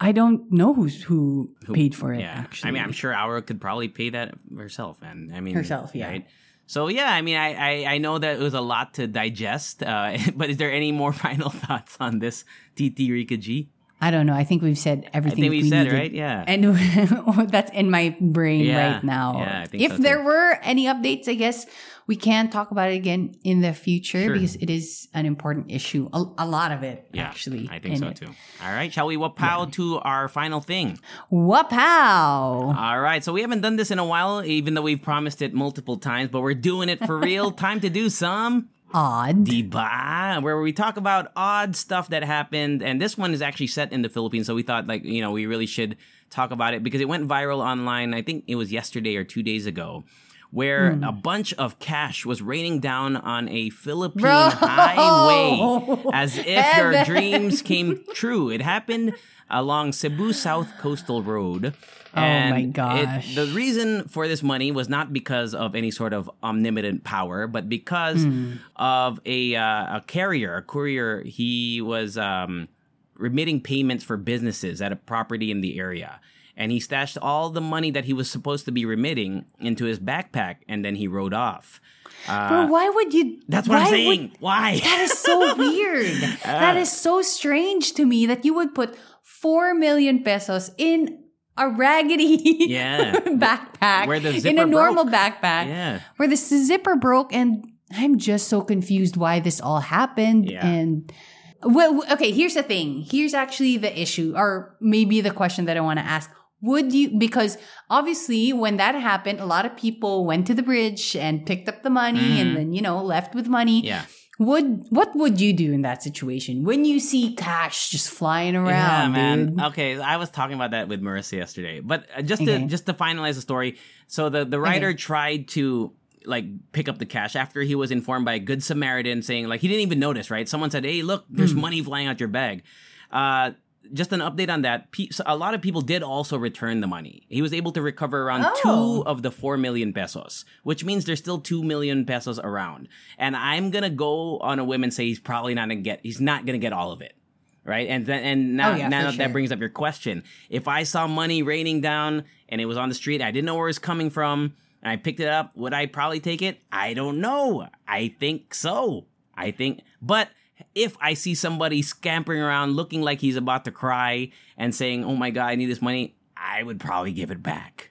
I don't know who's who, paid for it. Yeah, actually, I mean, I'm sure Awra could probably pay that herself, and I mean Herself, yeah. Right? So yeah, I mean, I, I I know that it was a lot to digest, uh, but is there any more final thoughts on this TT Rica G? I don't know. I think we've said I everything think we we said needed. right. Yeah. And that's in my brain Yeah. right now. Yeah, I think if so there were any updates, I guess we can talk about it again in the future Sure. because it is an important issue. A, a lot of it, yeah, actually. I think so it. too. All right, shall we wapow to our final thing? Wapow! All right, so we haven't done this in a while, even though we've promised it multiple times, but we're doing it for real. Time to do some Odd. Diba, where we talk about odd stuff that happened. And this one is actually set in the Philippines. So we thought, like, you know, we really should talk about it because it went viral online. I think it was yesterday or two days ago, where Hmm. a bunch of cash was raining down on a Philippine Bro! highway as if your Heaven. dreams came true. It happened along Cebu South Coastal Road. Oh And my it- gosh. the reason for this money was not because of any sort of omnipotent power, but because of a uh, a carrier, a courier. He was um, remitting payments for businesses at a property in the area, and he stashed all the money that he was supposed to be remitting into his backpack, and then he rode off. Bro, why would you? Uh, That's what I'm saying. would- Why? that is so weird. that is so strange to me that you would put four million pesos in a raggedy Yeah. backpack Where the zipper in a normal broke. backpack Yeah. where the zipper broke and I'm just so confused why this all happened Yeah. and well okay here's the thing here's actually the issue or maybe the question that I want to ask would you because obviously when that happened a lot of people went to the bridge and picked up the money and then you know left with money Mm-hmm. Yeah. would what would you do in that situation when you see cash just flying around? Yeah, man. dude? Okay, I was talking about that with Marissa yesterday. But uh, just Okay. to just to finalize the story, so the the writer tried to like pick up the cash after he was informed by a good Samaritan saying like he didn't even notice, right? Someone said, "Hey, look, there's Hmm. money flying out your bag." Uh just an update on that. A lot of people did also return the money. He was able to recover around Oh. two of the four million pesos, which means there's still two million pesos around. And I'm gonna go on a whim and say he's probably not gonna get. He's not gonna get all of it right? And then and oh, now, Oh, yeah, now that sure. brings up your question. If I saw money raining down and it was on the street, I didn't know where it was coming from, and I picked it up, would I probably take it? I don't know. I think so. I think, but if I see somebody scampering around looking like he's about to cry and saying, "Oh my god, I need this money," I would probably give it back,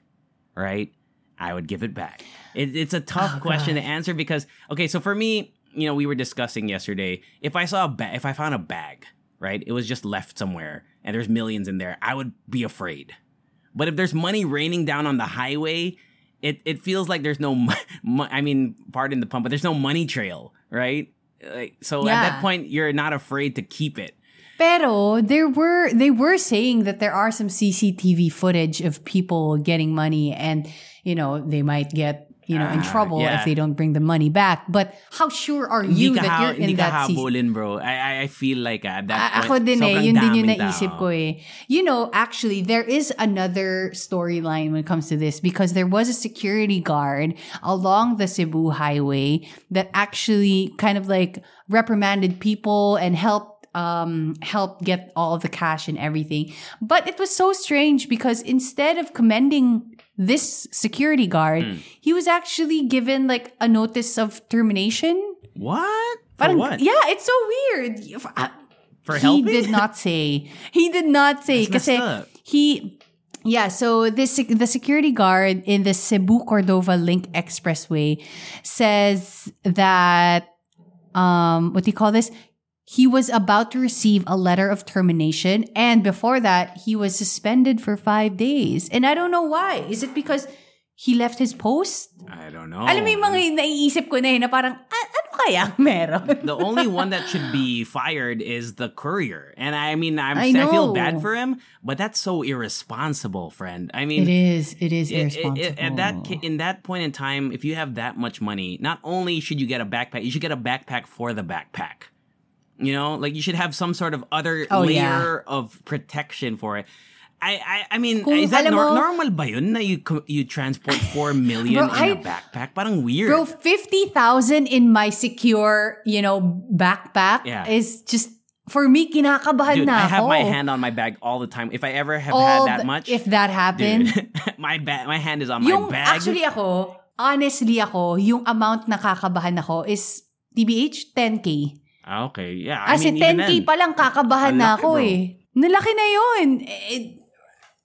right? I would give it back. It, it's a tough Oh, question to answer because okay, so for me, you know, we were discussing yesterday. If I saw a bag, if I found a bag, right, it was just left somewhere and there's millions in there, I would be afraid. But if there's money raining down on the highway, it it feels like there's no, mo- mo- I mean, pardon the pun, but there's no money trail, right? Like, so at that point, you're not afraid to keep it. Pero there were they were saying that there are some CCTV footage of people getting money and you know they might get you know in Ah, trouble yeah. if they don't bring the money back. But how sure are you that ha- you're in that habulin, bro. I, I, feel like ah, that A- point, Ako din eh, yun din yung naisip tao. ko eh. You know, actually, there is another storyline when it comes to this because there was a security guard along the Cebu highway that actually kind of like reprimanded people and helped um help get all of the cash and everything. But it was so strange because instead of commending this security guard, Hmm. he was actually given like a notice of termination. What? For Parang- what? Yeah, it's so weird. For he helping? did not say. He did not say. That's Kasi messed up. he, yeah, so this the security guard in the Cebu Cordova Link Expressway says that um what do you call this? He was about to receive a letter of termination, and before that, he was suspended for five days. And I don't know why. Is it because he left his post? I don't know. Alam mo yung mga naiisip ko na yun na parang, "Ah, ano kaya meron? the only one that should be fired is the courier. And I mean, I'm, I I, feel bad for him, but that's so irresponsible, friend. I mean, It is. It is it- it- irresponsible. it- at that in that point in time, if you have that much money, not only should you get a backpack, you should get a backpack for the backpack. You know, like you should have some sort of other Oh, layer of protection for it. I I, I mean, Kung is that nor- mo- normal ba yun na you you transport 4 million Bro, in a I- backpack? Parang weird. Bro, 50,000 in my secure, you know, backpack Yeah. is just, for me, kinakabahan Dude, na I have my hand on my bag all the time. If I ever have All had that much, If that happened. dude, my ba- my hand is on my bag. actually ako, honestly ako, yung amount na kakabahan ako is, TBH, 10K. Ah, okay, yeah. I As in, mean, even 10K then, pa lang kakabahan na ako bro. eh. Nalaki na yun. Eh,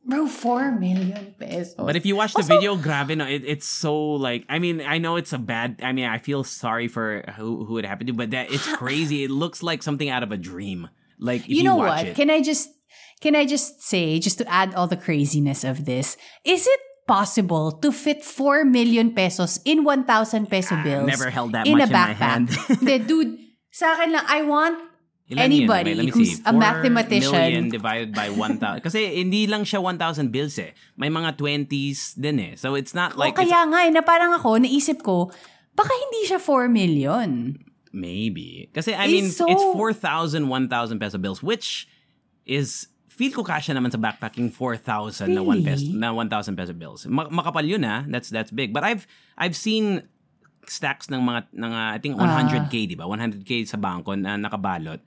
bro, 4 million pesos. But if you watch the Also- video, grabe, no, it, it's so like. I mean, I know it's a bad. I mean, I feel sorry for who who it happened to, but that it's crazy. It looks like something out of a dream. Like if you, you know what? it. Can I just can I just say just to add all the craziness of this? Is it possible to fit 4 million pesos in 1,000 peso bills? never held that in much a in my hand. Hindi, dude, sa akin lang, I want Ilan anybody yun? Me who's see. a 4 mathematician. million divided by 1,000. Kasi hindi lang siya 1,000 bills eh. May mga 20s din eh. So it's not like... o kaya nga, eh, na parang ako, naisip ko, baka hindi siya 4 million. Maybe. Kasi I It's mean, so- it's 4,000, 1,000 peso bills, which is, feel ko kasha naman sa backpacking 4,000 na 1 peso, Really? na 1,000 peso bills. Ma- makapal yun ah. That's, that's big. But I've, I've seen stacks ng mga, ng, uh, I think 100k, di ba? 100k sa bangko na nakabalot.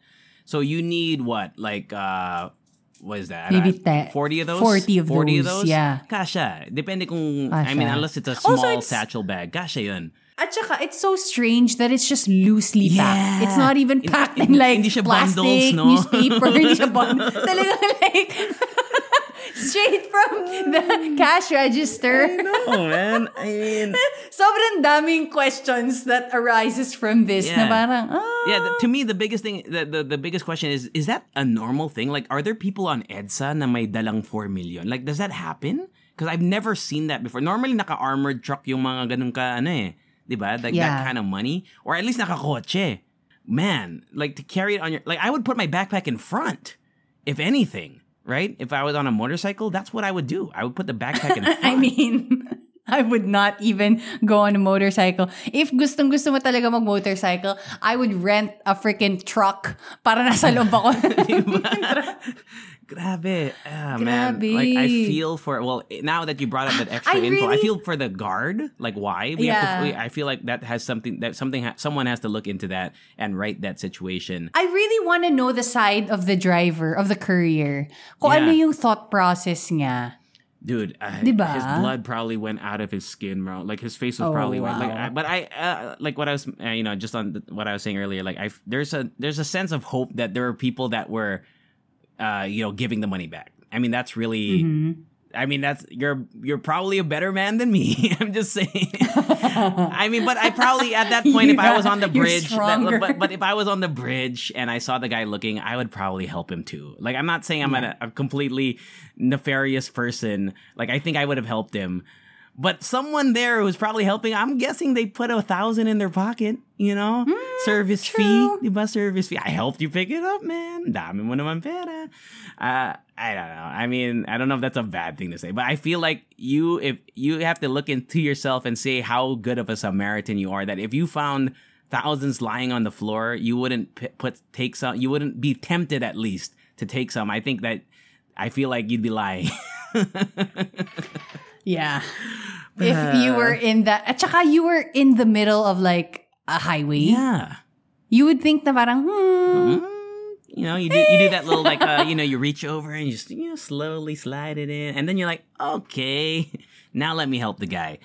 So you need what? Like, uh, what is that? Maybe Uh, te- 40 of those? 40 of 40 of those, those? yeah. Kasha. Depende kung, I Kasha. mean, unless it's a small Also, it's- satchel bag. Kasha yun. At saka, it's so strange that it's just loosely Yeah. packed. It's not even packed in hin- like hindi siya plastic, bundles, no? newspaper, hindi siya bundle. Talagang like, straight from the cash register. Oh man, I mean... Sobrang daming questions that arises from this na Yeah. parang, ah. Yeah, the, to me the biggest thing the, the the biggest question is is that a normal thing? Like are there people on EDSA na may dalang 4 million? Like does that happen? Cuz I've never seen that before. Normally naka-armored truck yung mga ganun ka ano eh. 'Di ba? Like that kind of money or at least naka-kotse. Man, like to carry it on your like I would put my backpack in front if anything, right? If I was on a motorcycle, that's what I would do. I would put the backpack in front. I mean, I would not even go on a motorcycle. If gustong gusto mo talaga mag-motorcycle, I would rent a freaking truck para nasa loob ako. Grabe. Ah, man. Grabe. Like, I feel for, well, now that you brought up that extra I info, I feel for the guard. Like, why? We have Yeah. to, we, I feel like that has something, that something, ha- someone has to look into that and right that situation. I really want to know the side of the driver, of the courier. Kung Yeah. ano yung thought process niya. Dude, uh, his blood probably went out of his skin, bro. Like his face was Oh, probably white. Like. I, but I, uh, like what I was, uh, you know, just on the, what I was saying earlier. Like, I, there's a, there's a sense of hope that there are people that were, uh, you know, giving the money back. I mean, that's really. Mm-hmm. I mean, that's you're you're probably a better man than me. I'm just saying. I mean, but I probably at that point, if I was on the bridge, that- but but if I was on the bridge and I saw the guy looking, I would probably help him too. Like, I'm not saying I'm a, a completely nefarious person. Like, I think I would have helped him. But someone there who's probably helping, I'm guessing they put a thousand in their pocket, you know? Service Hmm, true. fee. Diba service fee? I helped you pick it up, man. Dami mo naman pera. Uh, I don't know. I mean, I don't know if that's a bad thing to say, but I feel like you, if you have to look into yourself and say how good of a Samaritan you are, that if you found thousands lying on the floor, you wouldn't p- put, take some, you wouldn't be tempted at least to take some. I think that, I feel like you'd be lying. Yeah. If you were in that, at saka you were in the middle of like a highway, yeah. you would think na parang, hmm, Mm, you know, you do you do that little like uh, you know, you reach over and you just you know slowly slide it in, and then you're like, okay, now let me help the guy.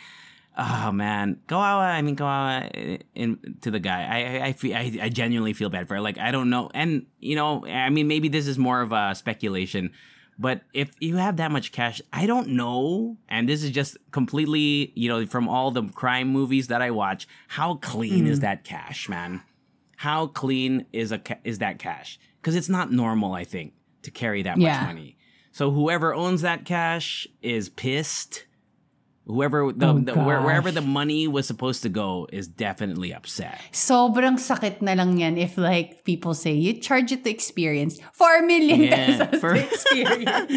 Oh man, kawawa. I mean, kawawa in, to the guy. I I I, feel, I I genuinely feel bad for. Her. Like I don't know, and you know, I mean, maybe this is more of a speculation. But if you have that much cash, I don't know, and this is just completely, you know, from all the crime movies that I watch, how clean is mm. that cash, man? how clean is a ca- is that cash? Because it's not normal, I think, to carry that much money. So whoever owns that cash is pissed. Whoever the, Oh, the where, wherever the money was supposed to go is definitely upset. sobrang sakit na lang yan if like people say, you charge it to experience. 4 million Yeah, pesos for- to experience.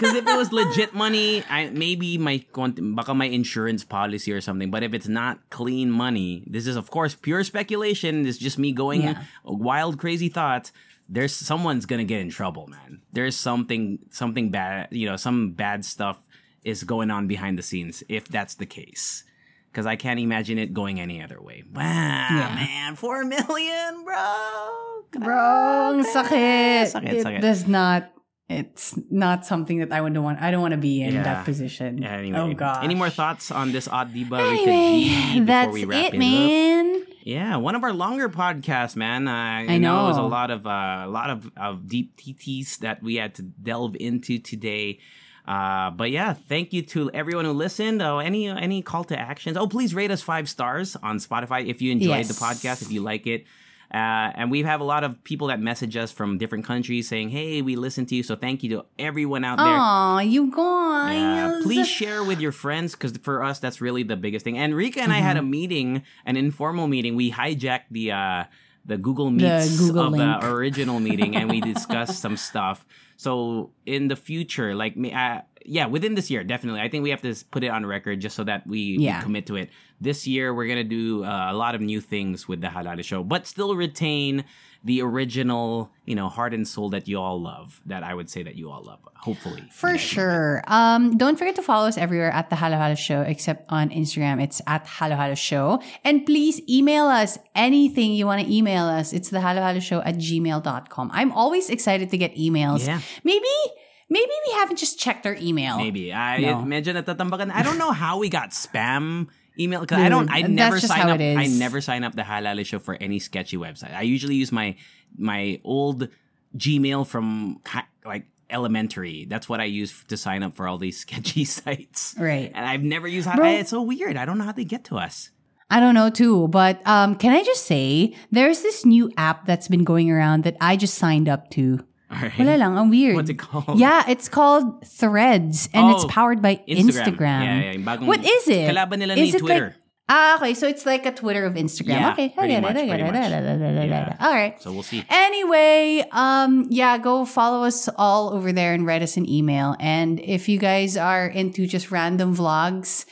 Because if it was legit money, I maybe my baka my insurance policy or something. But if it's not clean money, this is of course pure speculation. This is just me going Yeah. wild, crazy thoughts. There's someone's gonna get in trouble, man. There's something, something bad. You know, some bad stuff is going on behind the scenes. If that's the case, because I can't imagine it going any other way. Wow, Yeah. man, four million, bro. Bro, sakit. Sakit, It sakit. does not, it's not something that I would want. I don't want to be in Yeah. that position. Anyway, oh, God. any more thoughts on this ODDiba Anyway, before that's we wrap it, man. Yeah, one of our longer podcasts, man. Uh, I, I know. it was a lot of uh, a lot of, of deep TTs that we had to delve into today. Uh, but yeah, thank you to everyone who listened. Oh, any any call to actions? Oh, please rate us five stars on Spotify if you enjoyed the podcast, if you like it. Uh, and we have a lot of people that message us from different countries saying, "Hey, we listened to you." So thank you to everyone out there. Aw, you guys. Yeah, please share with your friends because for us that's really the biggest thing. And Rica and I had a Mm-hmm. meeting, an informal meeting. We hijacked the uh, the Google Meets Google of link. the original meeting, and we discussed some stuff. So in the future, like me, uh, yeah, within this year, definitely. I think we have to put it on record just so that we, we commit to it. This year, we're gonna do uh, a lot of new things with the Halo Halo Show, but still retain the original, you know, heart and soul that you all love. That I would say that you all love. Hopefully, For sure. Um, don't forget to follow us everywhere at the Halo Halo Show, except on Instagram. It's at Halo Halo Show. And please email us anything you want to email us. It's the Halo Halo Show at gmail.com. I'm always excited to get emails. Yeah. Maybe, maybe we haven't just checked our email. Maybe. I No. medyo natatambakan. I don't know how we got spam email because I don't I Dude, never that's just sign up I never sign up the Halo Halo show for any sketchy website. I usually use my my old Gmail from like elementary. That's what I use to sign up for all these sketchy sites. Right. And I've never used Bro. it's so weird. I don't know how they get to us. I don't know too, but um, can I just say there's this new app that's been going around that I just signed up to. All right. Wala lang, ang weird. What's it called? Yeah, it's called Threads, and it's Oh, powered by Instagram. Yeah, yeah, bagong- What is it? Kalaban nila Is ni it Twitter. Like, ah, okay, so it's like a Twitter of Instagram. Yeah, okay, pretty much, it, I get pretty much. Yeah. All right. So we'll see. Anyway, um, yeah, go follow us all over there and write us an email. And if you guys are into just random vlogs,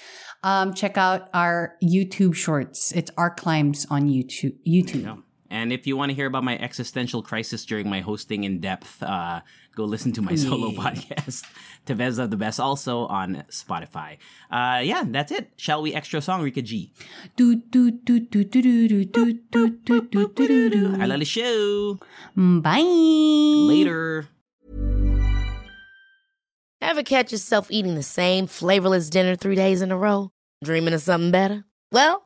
um, check out our YouTube shorts. It's our climbs on YouTube. YouTube. And if you want to hear about my existential crisis during my hosting in depth, uh, go listen to my solo podcast, Tevez the Best, also on Spotify. Uh, yeah, that's it. Shall we extra song, Rica G? I love the show. Bye. Later. Ever catch yourself eating the same flavorless dinner three days in a row? Dreaming of something better? Well,